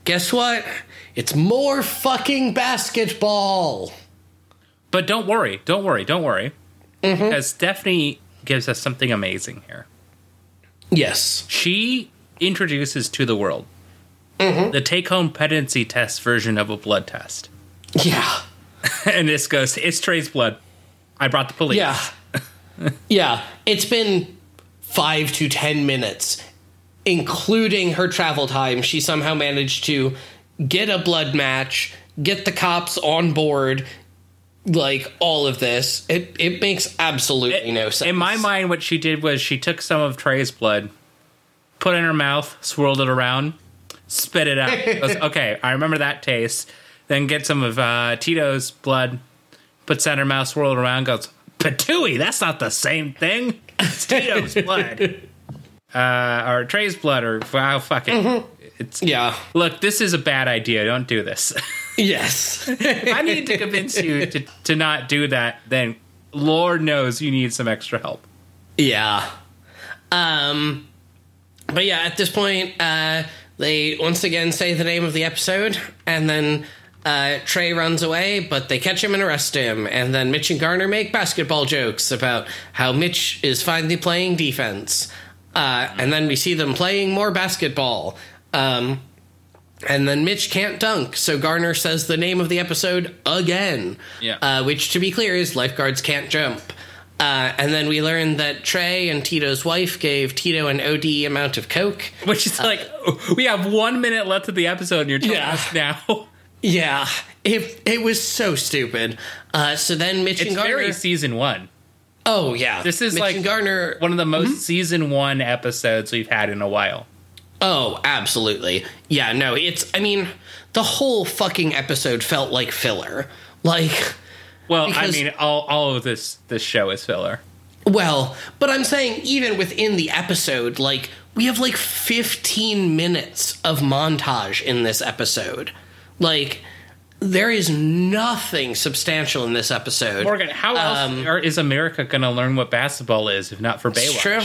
guess what? It's more fucking basketball. But don't worry, don't worry, don't worry. Because Stephanie gives us something amazing here. Yes. She introduces to the world Mm-hmm. the take home pendency test version of a blood test. Yeah. and this goes, it's Trey's blood. I brought the police. Yeah. yeah. It's been five to ten minutes, including her travel time. She somehow managed to get a blood match, get the cops on board, like all of this. It it makes absolutely no sense. In my mind, what she did was she took some of Trey's blood, put it in her mouth, swirled it around, spit it out. Okay, I remember that taste. Then get some of uh, Tito's blood, puts that in her mouth, swirl it around, goes, Patooey, that's not the same thing. It's Tito's blood. Uh, or Trey's blood, or wow, fuck it. It's Yeah. look. This is a bad idea. Don't do this. Yes. I need to convince you to to not do that. Then Lord knows you need some extra help. Yeah. Um but yeah, at this point, uh they once again say the name of the episode and then uh, Trey runs away, but they catch him and arrest him. And then Mitch and Garner make basketball jokes about how Mitch is finally playing defense. Uh, and then we see them playing more basketball. Um, and then Mitch can't dunk, so Garner says the name of the episode again. Yeah. Uh, which, to be clear, is lifeguards can't jump. Uh, and then we learn that Trey and Tito's wife gave Tito an OD amount of coke. Which is like, we have one minute left of the episode, and you're telling Yeah. us now. Yeah, it it was so stupid. Uh, so then Mitch It's and Garner, It's very season one. Oh yeah, This is Mitch like and Garner. One of the most season one episodes we've had in a while. Oh, absolutely. Yeah, no, it's. I mean, the whole fucking episode felt like filler. Like, Well, Because- I mean, all, all of this this show is filler. well, but I'm saying even within the episode, like we have like 15 minutes of montage in this episode. Like, there is nothing substantial in this episode. Morgan, how else Um, are, is America going to learn what basketball is if not for Baywatch? It's true.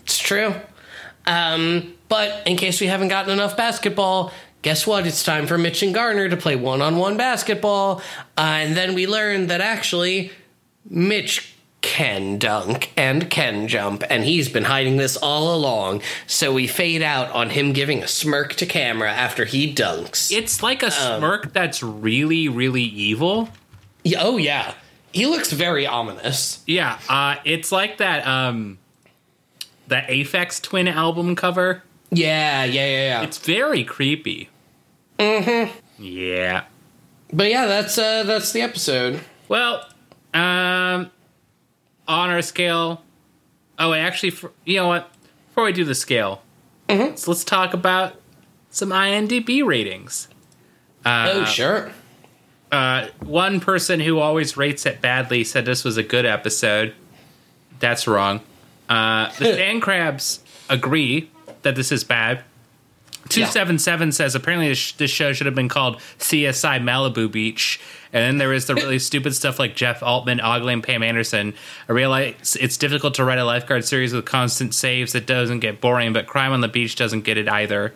It's true. Um, but in case we haven't gotten enough basketball, guess what? It's time for Mitch and Garner to play one on one basketball. Uh, and then we learn that actually Mitch can dunk and can jump, and he's been hiding this all along. So we fade out on him giving a smirk to camera after he dunks. It's like a Um, smirk that's really, really evil. Yeah, oh, yeah. He looks very ominous. Yeah, uh, it's like that um, that Aphex Twin album cover. Yeah, yeah, yeah, yeah. It's very creepy. Mm-hmm. Yeah. but yeah, that's uh that's the episode. Well, um, on our scale. Oh, actually, for, you know what? Before we do the scale, so let's talk about some IMDb ratings. oh, sure. Uh, one person who always rates it badly said this was a good episode. That's wrong. Uh, the Sand Crabs agree that this is bad. 277 says apparently this, sh- this show should have been called CSI Malibu Beach. And then there is the really stupid stuff like Jeff Altman, ogling Pam Anderson. I realize it's difficult to write a lifeguard series with constant saves that doesn't get boring, but Crime on the Beach doesn't get it either.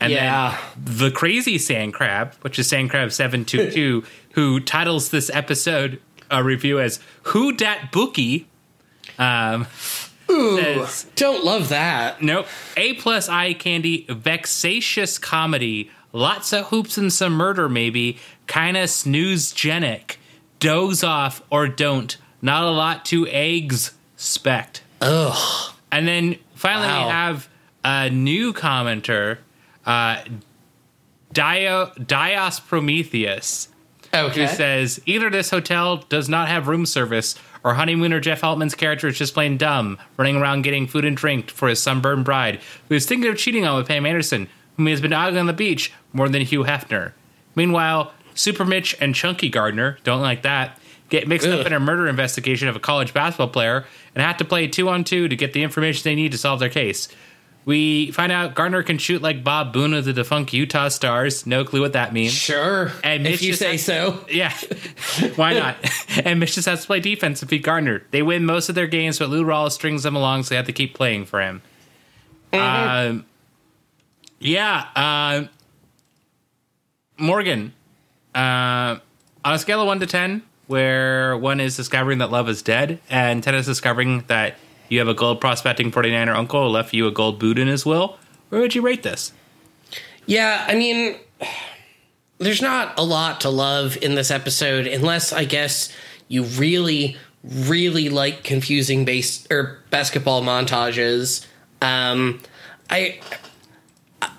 And Yeah. then the crazy sand crab, which is sand crab seven two two, who titles this episode a review as "Who Dat Bookie." Um, says, Don't love that. nope. A plus eye candy, vexatious comedy, lots of hoops and some murder, maybe. Kinda snoozegenic. Doze off or don't. Not a lot to eggs. Spect. Ugh. And then finally, Wow. we have a new commenter, uh, Dio, Dios Prometheus, Okay. who says either this hotel does not have room service, or honeymooner Jeff Altman's character is just plain dumb, running around getting food and drink for his sunburned bride, who is thinking of cheating on with Pam Anderson, whom he has been ogling on the beach more than Hugh Hefner. Meanwhile, Super Mitch and Chunky Gardner don't like that. Get mixed up in a murder investigation of a college basketball player and have to play two on two to get the information they need to solve their case. We find out Gardner can shoot like Bob Boone of the defunct Utah Stars. No clue what that means. Sure. And Mitch if you say so. Yeah, why not? and Mitch just has to play defense to beat Gardner. They win most of their games, but Lou Rawls strings them along, so they have to keep playing for him. Um, yeah, uh, Morgan. Uh, on a scale of one to ten, where one is discovering that love is dead, and ten is discovering that you have a gold prospecting 49er uncle who left you a gold boot in his will, where would you rate this? Yeah, I mean, there's not a lot to love in this episode, unless I guess you really, really like confusing base or basketball montages. Um, I. I-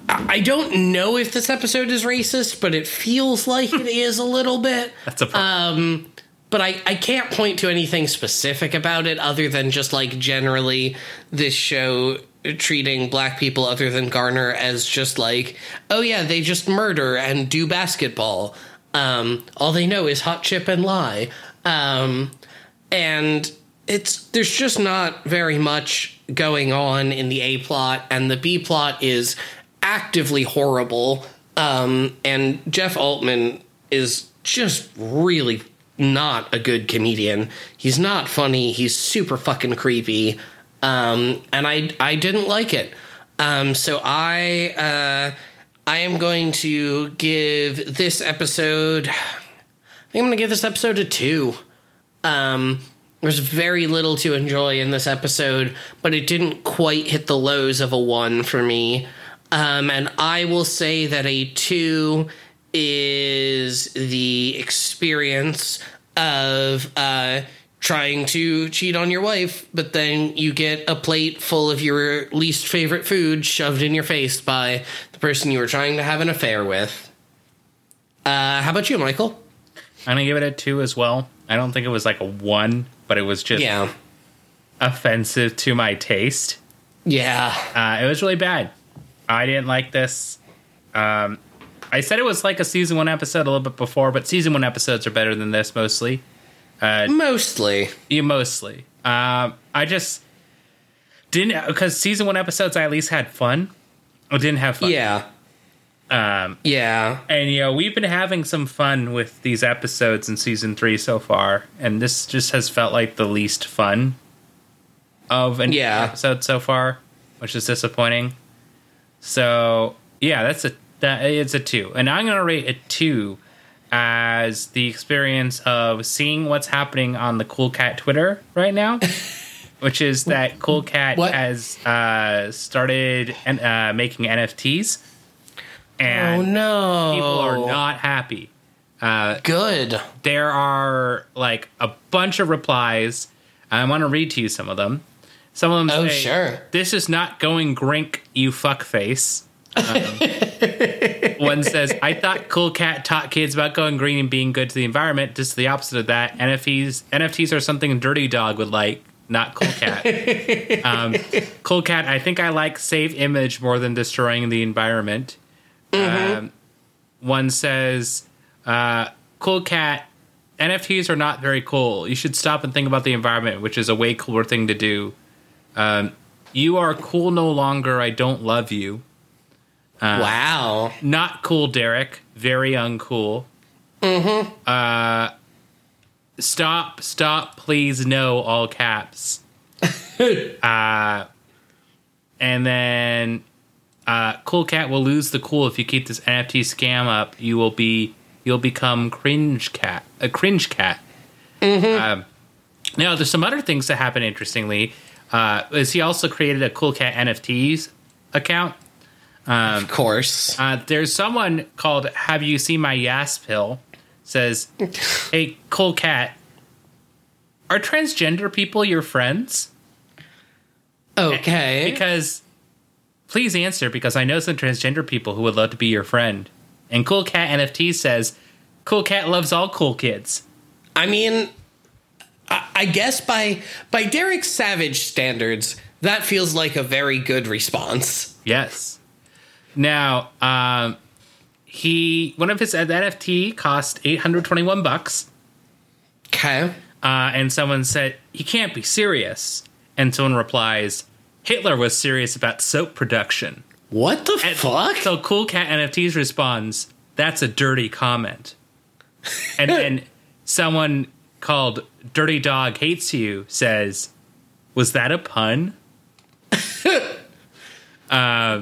I don't know if this episode is racist, but it feels like it is a little bit. That's a problem. But I, I can't point to anything specific about it other than just like generally this show treating black people other than Garner as just like, oh yeah, they just murder and do basketball. Um, all they know is hot chip and lie. Um, and it's there's just not very much going on in the A plot, and the B plot is actively horrible. Um, and Jeff Altman is just really not a good comedian. He's not funny. He's super fucking creepy. Um, and I I didn't like it. Um, so I uh, I am going to give this episode. I think I'm going to give this episode a two. Um, there's very little to enjoy in this episode, but it didn't quite hit the lows of a one for me. Um, and I will say that a two is the experience of uh, trying to cheat on your wife, but then you get a plate full of your least favorite food shoved in your face by the person you were trying to have an affair with. Uh, how about you, Michael? I'm gonna give it a two as well. I don't think it was like a one, but it was just Yeah. offensive to my taste. Yeah. Uh, it was really bad. I didn't like this. Um, I said it was like a season one episode a little bit before, but season one episodes are better than this mostly. Mostly. Yeah, mostly. Um, I just didn't because season one episodes I at least had fun. I didn't have fun. Yeah. Um, Yeah. and you know we've been having some fun with these episodes in season three so far, and this just has felt like the least fun of any Yeah. episode so far, which is disappointing. So yeah, that's a that it's a two, and I'm gonna rate a two as the experience of seeing what's happening on the Cool Cat Twitter right now. Which is that Cool Cat What? has uh, started and uh, making NFTs, and oh no. people are not happy. Uh, good. There are like a bunch of replies. I want to read to you some of them. Some of them Oh, say, sure. This is not going grink, you fuckface. Um, one says, I thought Cool Cat taught kids about going green and being good to the environment. Just the opposite of that. NFTs, NFTs are something a Dirty Dog would like, not Cool Cat. um, cool Cat, I think I like save image more than destroying the environment. Um, one says, uh, Cool Cat, NFTs are not very cool. You should stop and think about the environment, which is a way cooler thing to do. Um, you are cool no longer. I don't love you. Wow. Not cool, Derek. Very uncool. Mm-hmm. Uh, stop, stop, please, no, all caps. uh, and then, uh, Cool Cat will lose the cool if you keep this NFT scam up. You will be, you'll become cringe cat, a cringe cat. Um, now, there's some other things that happen interestingly. Uh, is he also created a Cool Cat NFTs account? Of course. Uh, there's someone called Have You Seen My Yas Pill? Says, Hey, Cool Cat, are transgender people your friends? Okay. Because, please answer, because I know some transgender people who would love to be your friend. And Cool Cat NFT says, Cool Cat loves all cool kids. I mean, I, I guess by by Derek Savage standards, that feels like a very good response. Yes. Now, um, he one of his NFT cost 821 bucks. Okay. Uh, and someone said, he can't be serious. And someone replies, Hitler was serious about soap production. What the And fuck? So Cool Cat NFTs responds, that's a dirty comment. And then someone called Dirty Dog Hates You says, was that a pun?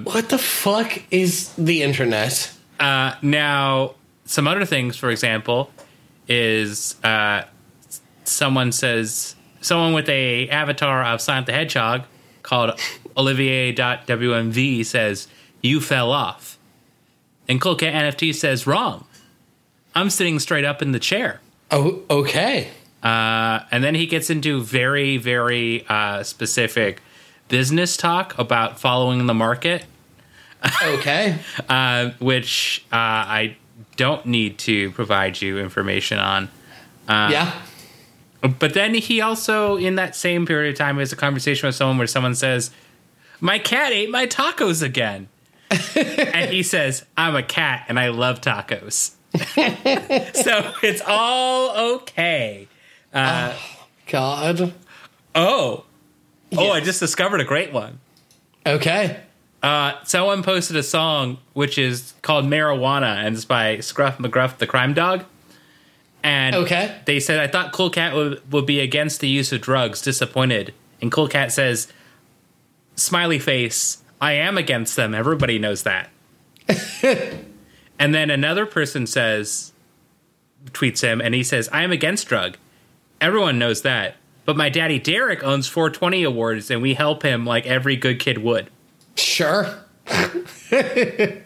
what the fuck is the internet? Uh, now, some other things, for example, is uh, someone says someone with a avatar of Sonic the Hedgehog called Olivier.wmv says you fell off, and Cat NFT says wrong. I'm sitting straight up in the chair. Oh, okay. Uh, and then he gets into very, very uh, specific business talk about following the market. Okay. uh, which uh, I don't need to provide you information on. yeah. But then he also, in that same period of time, has a conversation with someone where someone says, "My cat ate my tacos again," and he says, "I'm a cat and I love tacos." so it's all okay. God. Oh, oh! I just discovered a great one. Okay. Uh, someone posted a song which is called Marijuana and it's by Scruff McGruff the Crime Dog. And Okay. they said, I thought Cool Cat would, would be against the use of drugs, disappointed. And Cool Cat says, Smiley face, I am against them. Everybody knows that. and then another person says, tweets him, and he says, I am against drug. Everyone knows that. But my daddy Derek owns 420 awards and we help him like every good kid would. Sure.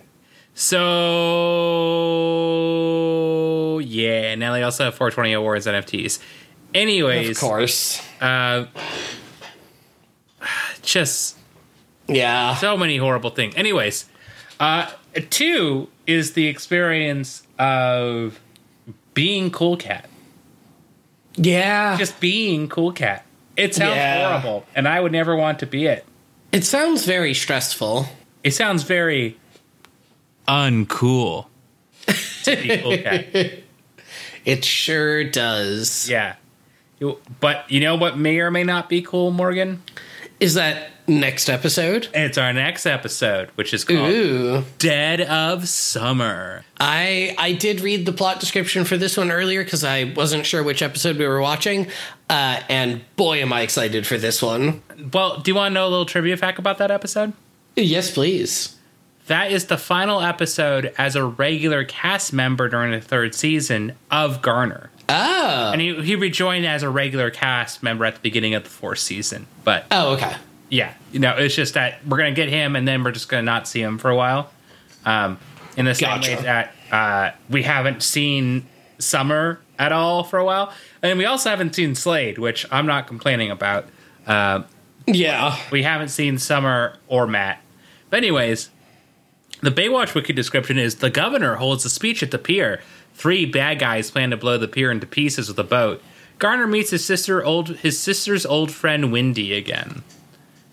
So yeah, now they also have 420 awards NFTs. Anyways, Of course. uh, just Yeah. so many horrible things. Anyways, uh, two is the experience of being Cool Cat, Yeah. just being Cool Cat. It sounds Yeah. horrible, and I would never want to be it. It sounds very stressful. It sounds very uncool. to be cool cat. It sure does. Yeah. But you know what may or may not be cool, Morgan? Is that next episode? It's our next episode, which is called Ooh. Dead of Summer. I I did read the plot description for this one earlier because I wasn't sure which episode we were watching, uh, and boy, am I excited for this one. Well, do you want to know a little trivia fact about that episode? Yes, please. That is the final episode as a regular cast member during the third season of Garner. Oh. And he, he rejoined as a regular cast member at the beginning of the fourth season. But Oh, okay. Yeah, you know, it's just that we're going to get him and then we're just going to not see him for a while. Um, in the same Gotcha. way that uh, we haven't seen Summer at all for a while. And we also haven't seen Slade, which I'm not complaining about. Uh, Yeah. we haven't seen Summer or Matt. But anyways, the Baywatch wiki description is the governor holds a speech at the pier. Three bad guys plan to blow the pier into pieces with a boat. Garner meets his sister old his sister's old friend Wendy again.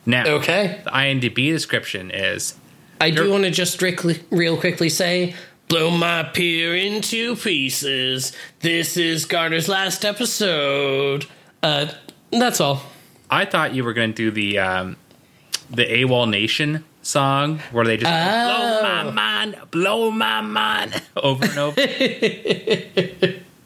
Now, Okay. the IMDb description is I do want to just real quickly say, blow my pier into pieces. This is Garner's last episode. Uh, that's all. I thought you were going to do the um, the AWOL Nation song where they just blow my mind, blow my mind over and over.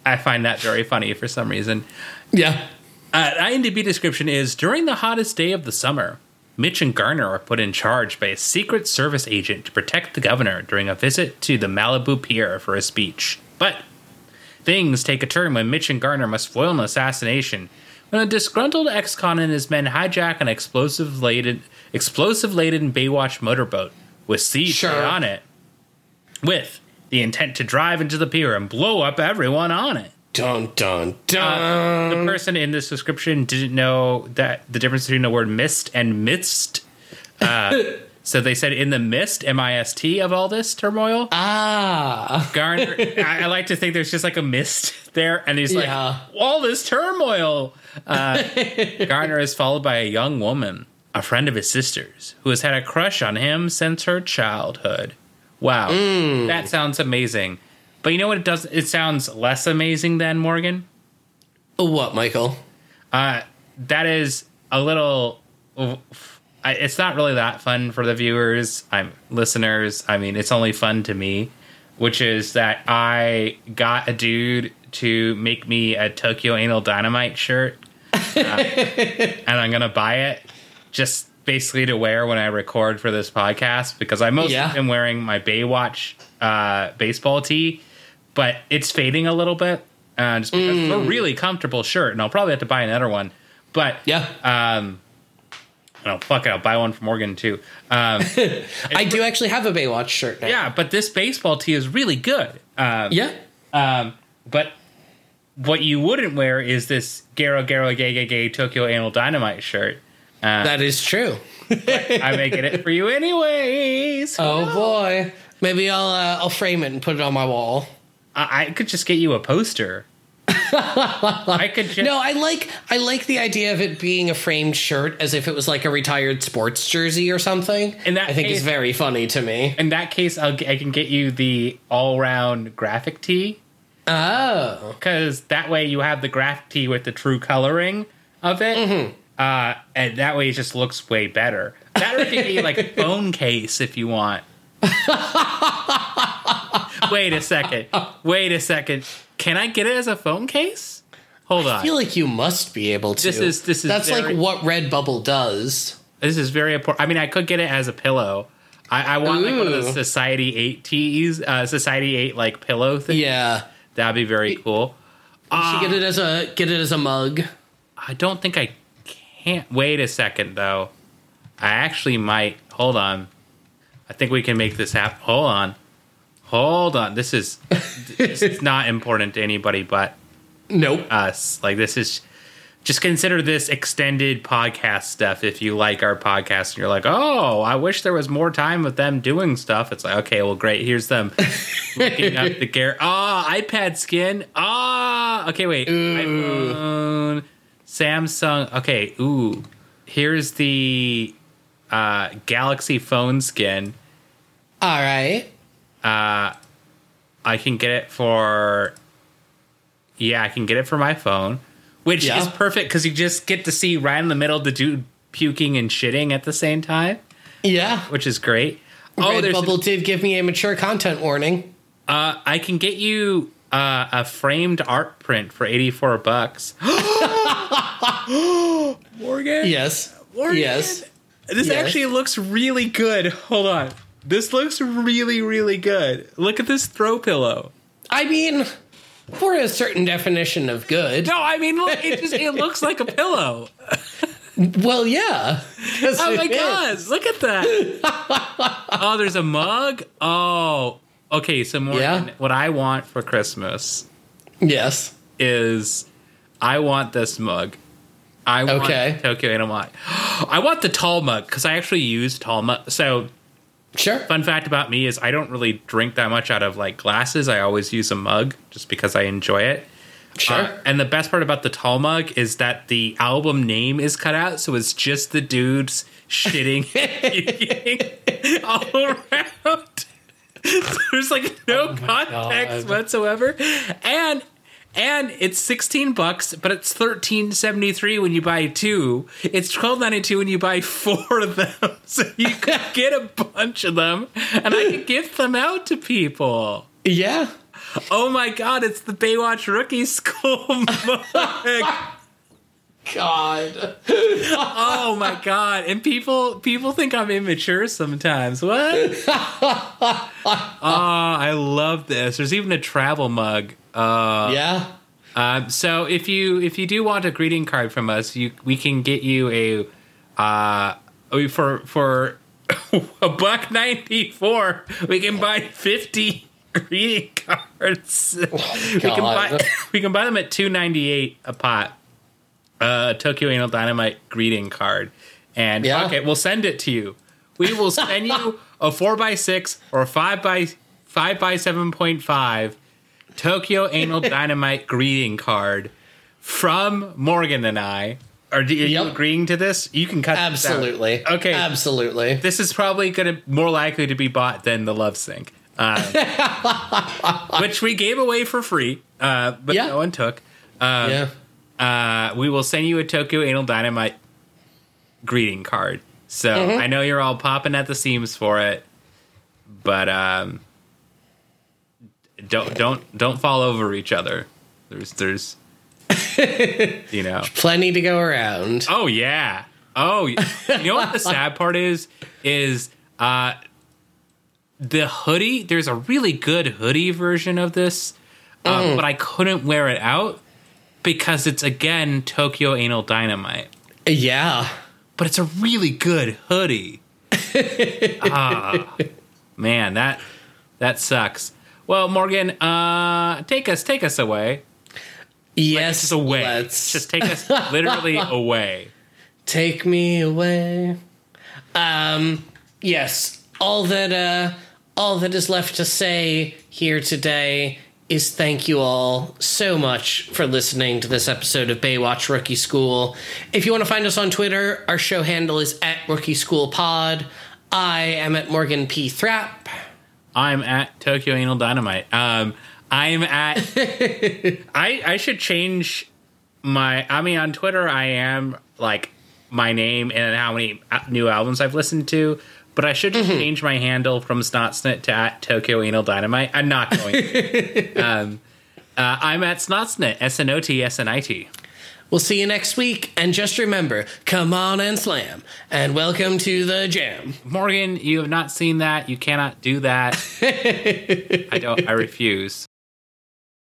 I find that very funny for some reason. Yeah. Uh, IMDb description is during the hottest day of the summer, Mitch and Garner are put in charge by a Secret Service agent to protect the governor during a visit to the Malibu Pier for a speech. But things take a turn when Mitch and Garner must foil an assassination. When a disgruntled ex-con and his men hijack an explosive laden, explosive laden Baywatch motorboat with siege Sure. on it, with the intent to drive into the pier and blow up everyone on it. Dun dun Uh, dun. the person in this description didn't know that the difference between the word mist and midst. Uh, so they said in the mist, M I S T, of all this turmoil. ah. Garner, I, I like to think there's just like a mist there, and he's like, Yeah. all this turmoil. Uh, Garner is followed by a young woman, a friend of his sister's, who has had a crush on him since her childhood. Wow, that sounds amazing. But you know what? It does. It sounds less amazing than Morgan. What, Michael? Uh, that is a little. It's not really that fun for the viewers, I'm listeners. I mean, it's only fun to me, which is that I got a dude to make me a Tokyo Anal Dynamite shirt, uh, and I'm gonna buy it just basically to wear when I record for this podcast because I mostly Yeah. am wearing my Baywatch uh, baseball tee, but it's fading a little bit. Uh, just because it's a really comfortable shirt, and I'll probably have to buy another one. But Yeah. um, oh fuck it, I'll buy one for Morgan too. Um, I do actually have a Baywatch shirt now. yeah, but this baseball tee is really good. Um, Yeah. um, but what you wouldn't wear is this Garo Garo Gay Gay Gay Tokyo Anal Dynamite shirt. Uh, That is true. I may get it for you anyways. Oh boy. Maybe I'll uh, I'll frame it and put it on my wall. I, I could just get you a poster. I could just No, I like I like the idea of it being a framed shirt as if it was like a retired sports jersey or something. In that I think case- is very funny to me. in that case, I'll, g- I can get you the all-round graphic tee Oh. because that way you have the graphic tee with the true coloring of it, Mm-hmm. uh, and that way it just looks way better. That can get like a phone case if you want. Wait a second. Wait a second. Can I get it as a phone case? Hold on. I feel like you must be able to. This is- this is That's very- like what Redbubble does. This is very important. I mean, I could get it as a pillow. I, I want like one of the Society Eight tees, uh, Society Eight like pillow thing. Yeah. that'd be very cool. You should get it as a get it as a mug. I don't think I can't. Wait a second, though. I actually might. Hold on. I think we can make this happen. Hold on. Hold on. This is it's not important to anybody but Nope. us. Like this is just consider this extended podcast stuff if you like our podcast and you're like, oh, I wish there was more time with them doing stuff. It's like, okay, well, great. Here's them looking up the gear. Ah, iPad skin. Ah, okay, wait. iPhone Samsung. Okay, ooh. Here's the uh, Galaxy phone skin. All right. I can get it for. Yeah, I can get it for my phone, which Yeah. is perfect because you just get to see right in the middle the dude puking and shitting at the same time, Yeah. which is great. Oh, Red there's. Bubble did give me a mature content warning. uh, I can get you uh, a framed art print for eighty four bucks. Morgan. Yes. Morgan. Yes. This Yes. actually looks really good. Hold on. This looks really, really good. Look at this throw pillow. I mean, for a certain definition of good. No, I mean, look, it just it looks like a pillow. Well, yeah. Oh my god, look at that. oh, there's a mug. Oh, okay. So more Yeah. what I want for Christmas Yes. is I want this mug. I want Okay. Tokyo Anime. I want the tall mug because I actually use tall mug. So Sure. fun fact about me is I don't really drink that much out of like glasses. I always use a mug just because I enjoy it. Sure. Uh, and the best part about the tall mug is that the album name is cut out, so it's just the dudes shitting all around. There's like no context God. whatsoever, and and it's sixteen bucks, but it's thirteen seventy three when you buy two. It's twelve ninety two when you buy four of them, so you could get a bunch of them, and I could gift them out to people. yeah. Oh my god, it's the Baywatch Rookie School mug. God. oh my god. And people people think I'm immature sometimes. What? oh, I love this. There's even a travel mug. Uh, yeah. um, so if you if you do want a greeting card from us, you we can get you a uh for for a buck ninety four. We can buy fifty greeting cards. we can buy we can buy them at two ninety eight a pot. Uh, Tokyo Anal Dynamite greeting card, and Yeah. okay, we'll send it to you. We will send you a four by six or a five by five by seven point five Tokyo Anal Dynamite greeting card from Morgan and I. Are, you Yep. agreeing to this? You can cut this out. Absolutely. Okay. Absolutely. This is probably going to more likely to be bought than the Love Sync, uh, which we gave away for free, uh, but Yeah. no one took. yeah. Uh, we will send you a Tokyo Anal Dynamite greeting card. So Mm-hmm. I know you're all popping at the seams for it, but um, don't don't don't fall over each other. There's there's you know. Plenty to go around. Oh yeah. Oh, you know what the sad part is? Is uh, the hoodie? There's a really good hoodie version of this, uh, but I couldn't wear it out because it's again Tokyo Anal Dynamite. Yeah. But it's a really good hoodie. ah, man, that that sucks. Well, Morgan, uh, take us take us away. Yes. Just away. Let's Just take us literally away. take me away. Um. Yes. All that. Uh. All that is left to say here today is thank you all so much for listening to this episode of Baywatch Rookie School. If you want to find us on Twitter, our show handle is at Rookie School Pod. I am at Morgan P. Thrap. I'm at Tokyo Anal Dynamite. Um, I'm at. I I should change my. I mean, on Twitter, I am like my name and how many new albums I've listened to. But I should just change my handle from Snotsnit to at Tokyo Anal Dynamite. I'm not going. to. um, uh, I'm at Snotsnit. S N O T S N I T. We'll see you next week. And just remember, come on and slam. And welcome to the jam. Morgan, you have not seen that. You cannot do that. I don't. I refuse.